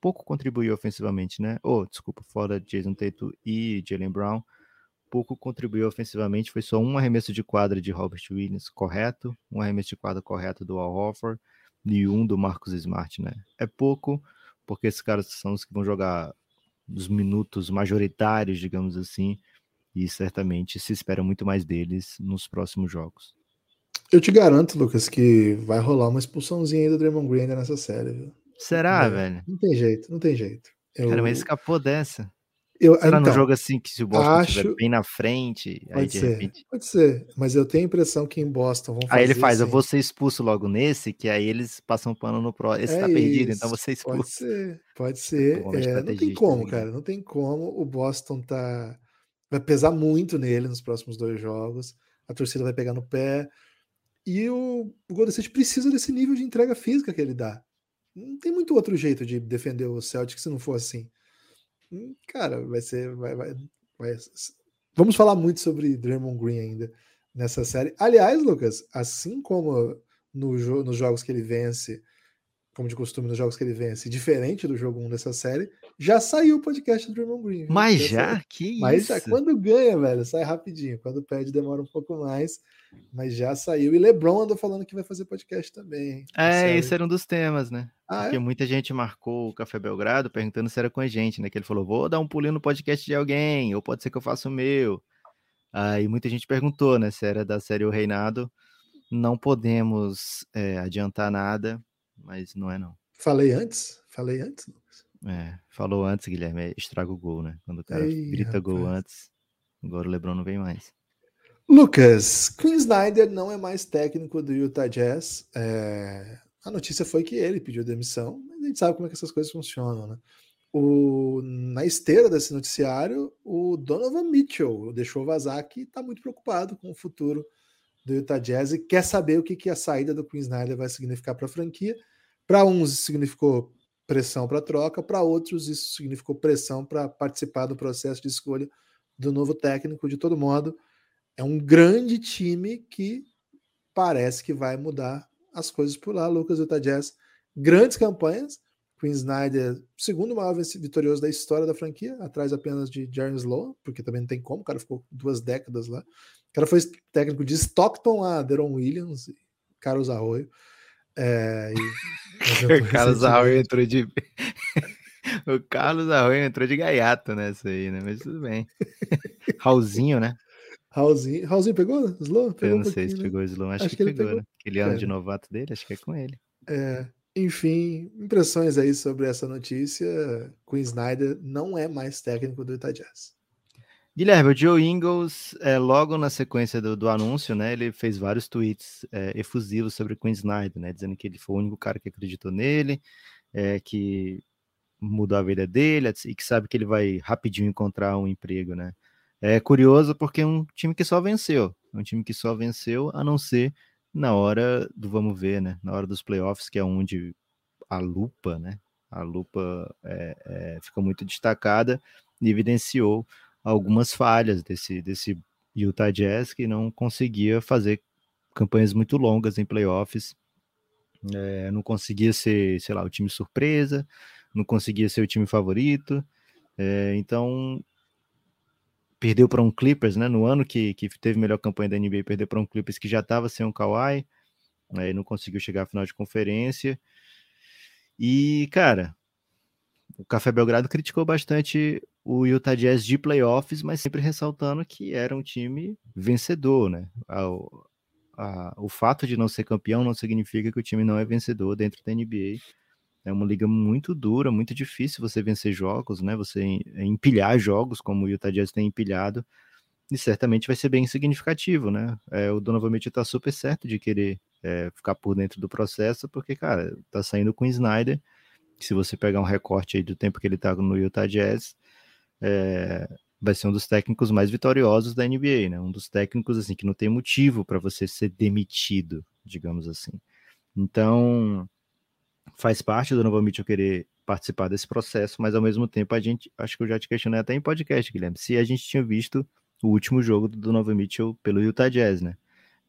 pouco contribuiu ofensivamente, né? Oh, desculpa, fora Jason Tatum e Jalen Brown, pouco contribuiu ofensivamente, foi só um arremesso de quadra de Robert Williams correto, um arremesso de quadra correto do Al Horford e um do Marcus Smart, né? É pouco, porque esses caras são os que vão jogar os minutos majoritários, digamos assim, e certamente se espera muito mais deles nos próximos jogos. Eu te garanto, Lucas, que vai rolar uma expulsãozinha aí do Draymond Green nessa série, viu? Será, é, velho? Não tem jeito, não tem jeito. Eu... Cara, mas escapou dessa. Eu, Será então, no jogo assim que se o Boston acho... estiver bem na frente, pode ser, repente... Pode ser, mas eu tenho a impressão que em Boston vão fazer Aí ele faz, assim. eu vou ser expulso logo nesse, que aí eles passam pano no próximo. Esse é tá perdido, então você expulso. Pode ser, pode ser. É, não tem como, né? cara, não tem como. O Boston tá... vai pesar muito nele nos próximos dois jogos. A torcida vai pegar no pé. E o, o Golden State precisa desse nível de entrega física que ele dá. Não tem muito outro jeito de defender o Celtic se não for assim. Hum, cara, vai ser. Vai, vai, vai, Vamos falar muito sobre Draymond Green ainda nessa série. Aliás, Lucas, assim como no jo nos jogos que ele vence, como de costume nos jogos que ele vence, diferente do jogo 1 dessa série, já saiu o podcast do Draymond Green. Mas já? Que Mas isso? já, quando ganha, velho, sai rapidinho. Quando perde, demora um pouco mais. Mas já saiu. E LeBron andou falando que vai fazer podcast também. É, esse era um dos temas, né? Ah, Porque é? muita gente marcou o Café Belgrado perguntando se era com a gente, né? Que ele falou: vou dar um pulinho no podcast de alguém, ou pode ser que eu faça o meu. Aí muita gente perguntou, né? Se era da série O Reinado. Não podemos é, adiantar nada, mas não é não. Falei antes? Falei antes, É, falou antes, Guilherme, estraga o gol, né? Quando o cara Ei, grita rapaz. gol antes, agora o Lebron não vem mais. Lucas, Queen Snyder não é mais técnico do Utah Jazz. É... A notícia foi que ele pediu demissão, mas a gente sabe como é que essas coisas funcionam, né? O... Na esteira desse noticiário, o Donovan Mitchell deixou vazar que está muito preocupado com o futuro do Utah Jazz e quer saber o que, que a saída do Queen Snyder vai significar para a franquia. Para uns significou pressão para troca, para outros isso significou pressão para participar do processo de escolha do novo técnico. De todo modo, é um grande time que parece que vai mudar as coisas por lá. Lucas Utah Jazz, grandes campanhas. Queen Snyder, segundo maior vitorioso da história da franquia, atrás apenas de Jaren Sloan, porque também não tem como, o cara ficou duas décadas lá. O cara foi técnico de Stockton a Deron Williams, Carlos Arroio. É, e... o Carlos Arroio entrou de. o Carlos Arroio entrou de gaiato nessa aí, né? Mas tudo bem. Raulzinho, né? Raulzinho. Raulzinho pegou? Slow? Pegou Eu não um sei se né? pegou o Slow, acho, acho que, que, pegou, pegou. né? Aquele ano é. de novato dele, acho que é com ele. É. Enfim, impressões aí sobre essa notícia. Queen Snyder não é mais técnico do Utah Jazz. Guilherme, o Joe Ingles, é, logo na sequência do, do, anúncio, né, ele fez vários tweets é, efusivos sobre o Queen Snyder, né, dizendo que ele foi o único cara que acreditou nele, é, que mudou a vida dele e que sabe que ele vai rapidinho encontrar um emprego, né. É curioso porque é um time que só venceu, é um time que só venceu, a não ser na hora do vamos ver, né, na hora dos playoffs, que é onde a lupa, né, a lupa ficou muito destacada e evidenciou algumas falhas desse, desse Utah Jazz que não conseguia fazer campanhas muito longas em playoffs, é, não conseguia ser, sei lá, o time surpresa, não conseguia ser o time favorito, é, então perdeu para um Clippers, né? No ano que, que teve melhor campanha da NBA, perdeu para um Clippers que já estava sem um Kawhi, aí não conseguiu chegar à final de conferência. E, cara, o Café Belgrado criticou bastante o Utah Jazz de playoffs, mas sempre ressaltando que era um time vencedor, né? A, a, o fato de não ser campeão não significa que o time não é vencedor dentro da NBA. É uma liga muito dura, muito difícil você vencer jogos, né? Você empilhar jogos como o Utah Jazz tem empilhado, e certamente vai ser bem significativo, né? É, o Donovan Mitchell tá super certo de querer é, ficar por dentro do processo, porque, cara, tá saindo com o Snyder, se você pegar um recorte aí do tempo que ele tá no Utah Jazz, é, vai ser um dos técnicos mais vitoriosos da NBA, né? Um dos técnicos assim que não tem motivo para você ser demitido, digamos assim. Então, faz parte do Novo Mitchell querer participar desse processo, mas ao mesmo tempo a gente, acho que eu já te questionei até em podcast, Guilherme, se a gente tinha visto o último jogo do Novo Mitchell pelo Utah Jazz, né?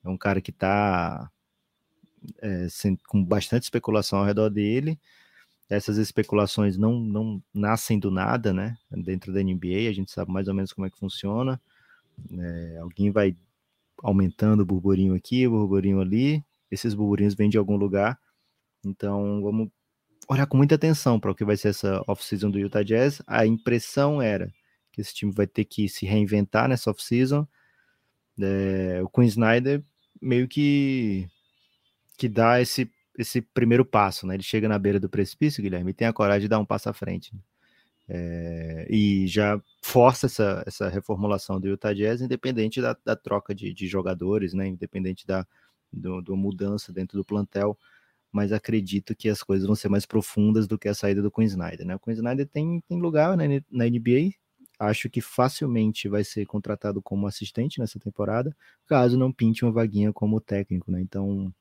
É um cara que tá é, com bastante especulação ao redor dele, essas especulações não, não nascem do nada, né? Dentro da NBA, a gente sabe mais ou menos como é que funciona. É, alguém vai aumentando o burburinho aqui, o burburinho ali. Esses burburinhos vêm de algum lugar. Então, vamos olhar com muita atenção para o que vai ser essa off-season do Utah Jazz. A impressão era que esse time vai ter que se reinventar nessa off-season. É, o Quinn Snyder meio que que dá esse esse primeiro passo, né? Ele chega na beira do precipício, Guilherme, e tem a coragem de dar um passo à frente. Né? É, e já força essa, essa reformulação do Utah Jazz, independente da, da troca de, de, jogadores, né? Independente da do, do, mudança dentro do plantel. Mas acredito que as coisas vão ser mais profundas do que a saída do Quinn Snyder, né? O Quinn Snyder tem, tem lugar na, na NBA, acho que facilmente vai ser contratado como assistente nessa temporada, caso não pinte uma vaguinha como técnico, né? Então,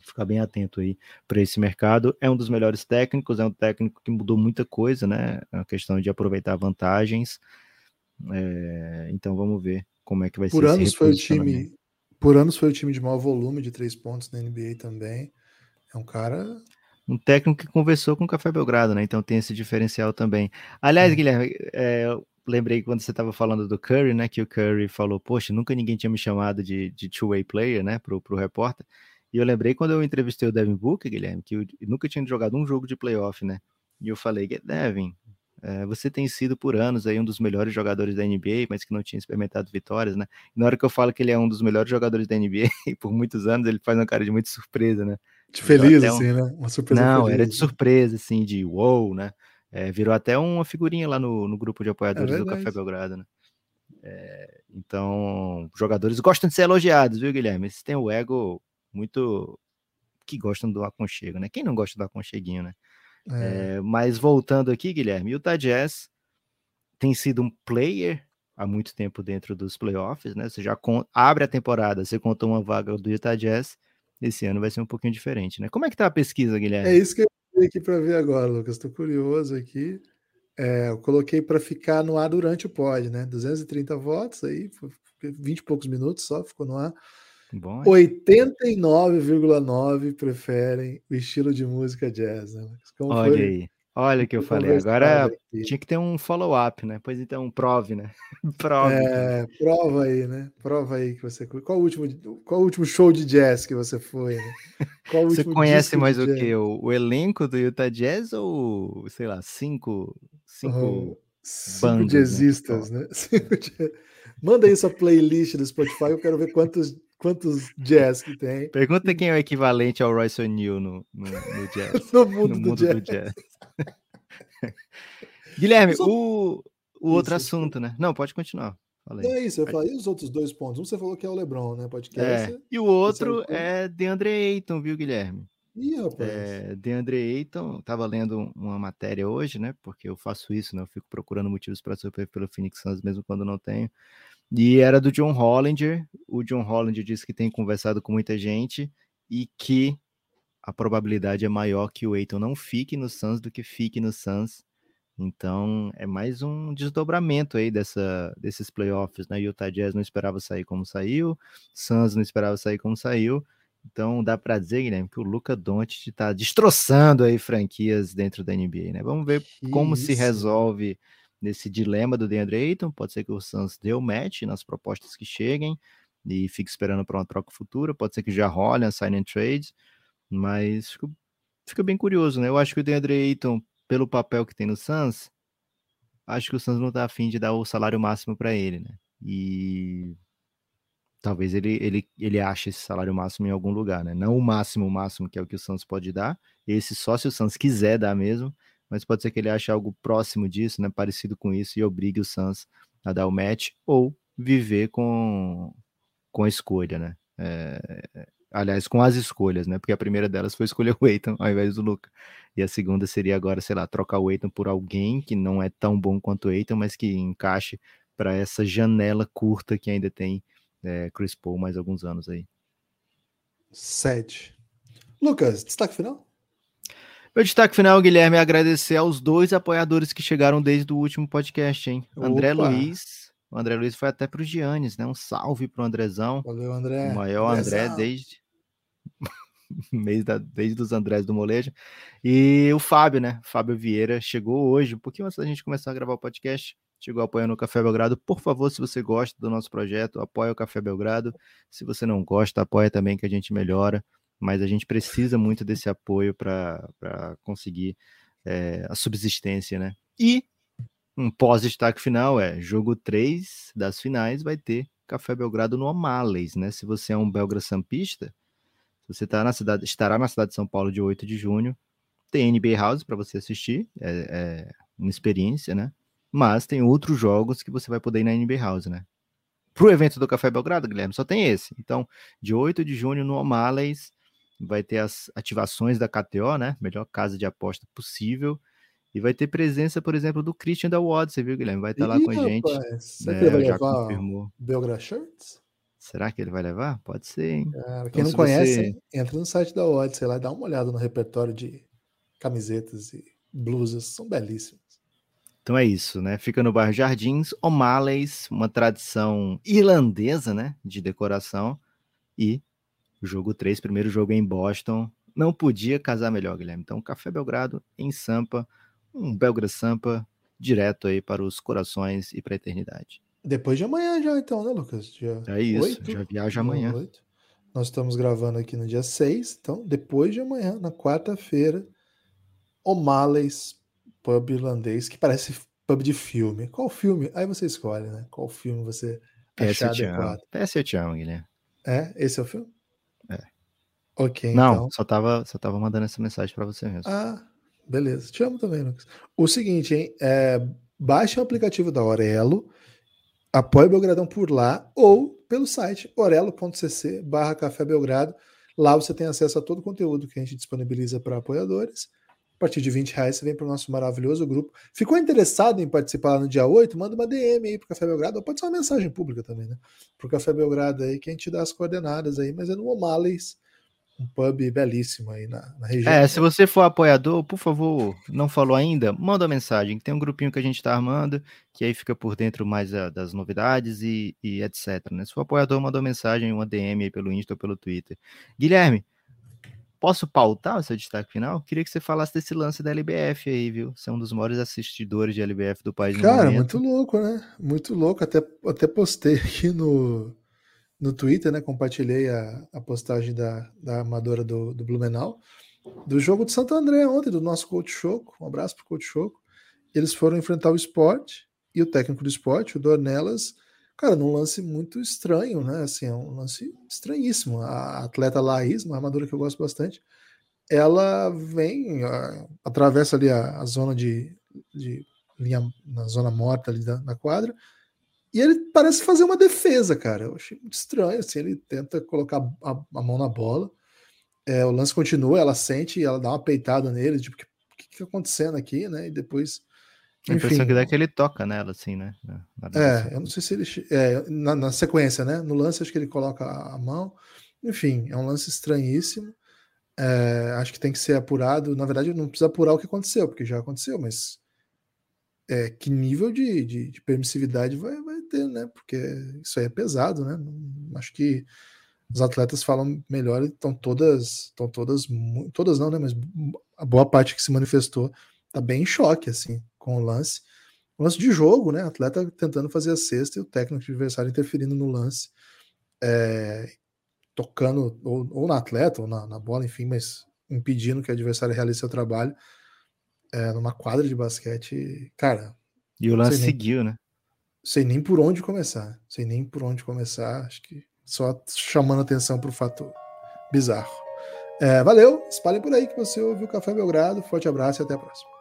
ficar bem atento aí para esse mercado. É um dos melhores técnicos, é um técnico que mudou muita coisa, né? A questão de aproveitar vantagens. É, então vamos ver como é que vai por ser. Anos foi o time, por anos foi o time de maior volume de três pontos na NBA também. É um cara. Um técnico que conversou com o Café Belgrado, né? Então tem esse diferencial também. Aliás, Guilherme, é, lembrei quando você estava falando do Curry, né? Que o Curry falou, poxa, nunca ninguém tinha me chamado de, de two-way player, né? Pro, pro repórter. E eu lembrei quando eu entrevistei o Devin Booker, Guilherme, que eu nunca tinha jogado um jogo de playoff, né? E eu falei, Devin, é, você tem sido por anos aí um dos melhores jogadores da NBA, mas que não tinha experimentado vitórias, né? E na hora que eu falo que ele é um dos melhores jogadores da NBA, por muitos anos, ele faz uma cara de muita surpresa, né? De feliz, um... assim, né? Uma surpresa Não, feliz, era de surpresa, assim, de wow, né? É, virou até uma figurinha lá no, no grupo de apoiadores é do Café Belgrado, né? É, então, jogadores gostam de ser elogiados, viu, Guilherme? Eles têm o ego muito que gostam do aconchego, né? Quem não gosta do aconcheguinho, né? É. É, mas voltando aqui, Guilherme, o Utah Jazz tem sido um player há muito tempo dentro dos playoffs, né? Você já abre a temporada, você conta uma vaga do Utah Jazz, esse ano vai ser um pouquinho diferente, né? Como é que tá a pesquisa, Guilherme? É isso que eu tenho aqui para ver agora, Lucas. Estou curioso aqui. É, eu coloquei para ficar no ar durante o pod, né? 230 votos aí, 20 e poucos minutos só, ficou no ar. 89,9 preferem o estilo de música jazz, né? Como Olha foi? aí. Olha o que eu falei. Agora aqui. tinha que ter um follow-up, né? Pois então, prove, né? prove. É, prova aí, né? Prova aí que você. Qual o último, qual o último show de jazz que você foi? Né? você conhece mais o que? O, o, elenco do Utah Jazz ou, sei lá, cinco. Cinco, uhum. cinco bandos, né? jazzistas, né? né? Cinco jazz... Manda aí sua playlist do Spotify, eu quero ver quantos quantos jazz que tem. Pergunta quem é o equivalente ao Royce O'Neill no, no, no, jazz. no mundo, no do, mundo jazz. do, jazz. Guilherme, Só... o, o outro assunto, né? Não, pode continuar. Falei. É isso, eu falei. E os outros dois pontos? Um você falou que é o LeBron, né? Podcast. É. E o outro é DeAndre Ayton, viu, Guilherme? Ih, rapaz. É, DeAndre Ayton, tava lendo uma matéria hoje, né? Porque eu faço isso, né? Eu fico procurando motivos para sofrer pelo Phoenix Suns, mesmo quando não tenho. E era do John Hollinger. O John Hollinger disse que tem conversado com muita gente e que a probabilidade é maior que o Eiton não fique no Suns do que fique no Suns. Então é mais um desdobramento aí dessa, desses playoffs, né? Utah Jazz não esperava sair como saiu, Suns não esperava sair como saiu. Então dá para dizer, Guilherme, que o Luca Doncic está destroçando aí franquias dentro da NBA, né? Vamos ver que como isso. se resolve nesse dilema do DeAndre Ayton. Pode ser que o Suns dê o match nas propostas que cheguem e fique esperando para uma troca futura. Pode ser que já role a sign and trade, mas fica, fica bem curioso, né? Eu acho que o DeAndre Ayton, pelo papel que tem no Suns, acho que o Suns não está afim de dar o salário máximo para ele, né? E talvez ele, ele, ele ache esse salário máximo em algum lugar, né? Não o máximo, o máximo, que é o que o Suns pode dar. Esse só se o Suns quiser dar mesmo, mas pode ser que ele ache algo próximo disso, né, parecido com isso, e obrigue o Suns a dar o match, ou viver com, com a escolha, né? É, aliás, com as escolhas, né? Porque a primeira delas foi escolher o Eitan ao invés do Luca. E a segunda seria agora, sei lá, trocar o Eitan por alguém que não é tão bom quanto o Eitan, mas que encaixe para essa janela curta que ainda tem é, Chris Paul mais alguns anos aí. Sete. Lucas, destaque final? Meu destaque final, Guilherme, é agradecer aos dois apoiadores que chegaram desde o último podcast, hein? Opa. André Luiz. O André Luiz foi até para os Giannis, né? Um salve para o Andrezão. Valeu, André. O maior André desde. mês da, desde os Andrés do Molejo. E o Fábio, né? Fábio Vieira chegou hoje, um pouquinho antes da gente começar a gravar o podcast. Chegou apoiando o Café Belgrado. Por favor, se você gosta do nosso projeto, apoia o Café Belgrado. Se você não gosta, apoia também que a gente melhora mas a gente precisa muito desse apoio para conseguir é, a subsistência, né? E um pós-destaque final é jogo 3 das finais vai ter Café Belgrado no Amales, né? Se você é um belga sampista, você tá na cidade, estará na cidade de São Paulo de 8 de junho, tem NBA House para você assistir, é, é, uma experiência, né? Mas tem outros jogos que você vai poder ir na NBA House, né? Pro evento do Café Belgrado, Guilherme, só tem esse. Então, de 8 de junho no Amales, vai ter as ativações da KTO, né? Melhor casa de aposta possível. E vai ter presença, por exemplo, do Christian da Você viu, Guilherme? Vai estar Ih, lá com a gente. Será é, que ele vai levar confirmou. Belgra Shirts? Será que ele vai levar? Pode ser, hein? Cara, quem então, não conhece, você... entra no site da Odyssey lá e dá uma olhada no repertório de camisetas e blusas. São belíssimas. Então é isso, né? Fica no bairro Jardins, O'Malley's, uma tradição irlandesa, né? De decoração. E jogo 3, primeiro jogo em Boston. Não podia casar melhor, Guilherme. Então, Café Belgrado em Sampa, um Belgra Sampa direto aí para os corações e para a eternidade. Depois de amanhã já, então, né, Lucas? Dia é isso, 8, já viaja amanhã. 8. Nós estamos gravando aqui no dia 6, então depois de amanhã, na quarta-feira, O'Malley's Pub irlandês, que parece pub de filme. Qual filme? Aí você escolhe, né? Qual filme você achar adequado. PS eu te amo, Guilherme. É? Esse é o filme? Ok. Não, então... só, tava, só tava mandando essa mensagem para você mesmo. Ah, beleza. Te amo também, Lucas. O seguinte, hein? É, baixe o aplicativo da Aurelo. Apoie o Belgradão por lá ou pelo site orelo.cc barra Café Belgrado. Lá você tem acesso a todo o conteúdo que a gente disponibiliza para apoiadores. A partir de 20 reais você vem para o nosso maravilhoso grupo. Ficou interessado em participar no dia 8? Manda uma DM aí para o Café Belgrado, ou pode ser uma mensagem pública também, né? Para o Café Belgrado aí, que a gente dá as coordenadas aí, mas é no O'Malley's um pub belíssimo aí na, na, região. É, se você for apoiador, por favor, não falou ainda, manda uma mensagem. Tem um grupinho que a gente está armando, que aí fica por dentro mais a, das novidades e, e, etc. Né? Se for apoiador, manda uma mensagem, uma DM aí pelo Insta ou pelo Twitter. Guilherme, posso pautar o seu destaque final? Queria que você falasse desse lance da LBF aí, viu? Você é um dos maiores assistidores de LBF do país. Cara, muito louco, né? Muito louco. Até, até postei aqui no no Twitter, né? Compartilhei a, a postagem da, da amadora do, do Blumenau, do jogo de Santo André ontem, do nosso coach Choco. Um abraço pro coach Choco. Eles foram enfrentar o esporte e o técnico do esporte, o Dornelas, cara, num lance muito estranho, né? Assim, é um lance estranhíssimo. A atleta Laís, uma armadura que eu gosto bastante, ela vem, atravessa ali a, a zona de, de linha, na zona morta ali da, da quadra, e ele parece fazer uma defesa, cara. Eu achei muito estranho. Assim, ele tenta colocar a, a mão na bola. É, o lance continua, ela sente e ela dá uma peitada nele, tipo, o que, que tá acontecendo aqui, né? E depois. Enfim, a impressão que dá é que ele toca nela, assim, né? é, eu não sei se ele. É, na, na, sequência, né? No lance, acho que ele coloca a mão. Enfim, é um lance estranhíssimo. É, acho que tem que ser apurado. Na verdade, não precisa apurar o que aconteceu, porque já aconteceu, mas é, que nível de, de, de permissividade vai, vai, ter, né? Porque isso aí é pesado, né? Acho que os atletas falam melhor, estão todas, estão todas, todas não, né? Mas a boa parte que se manifestou tá bem em choque, assim, com o lance. O lance de jogo, né? Atleta tentando fazer a cesta e o técnico adversário interferindo no lance, é, tocando ou, ou, na atleta ou na, na bola, enfim, mas impedindo que o adversário realize seu trabalho é, numa quadra de basquete, cara. E o lance seguiu, né? Sei nem por onde começar. Sei nem por onde começar. Acho que só chamando atenção para o fato bizarro. É, valeu, espalhe por aí que você ouviu o Café Belgrado. Forte abraço e até a próxima.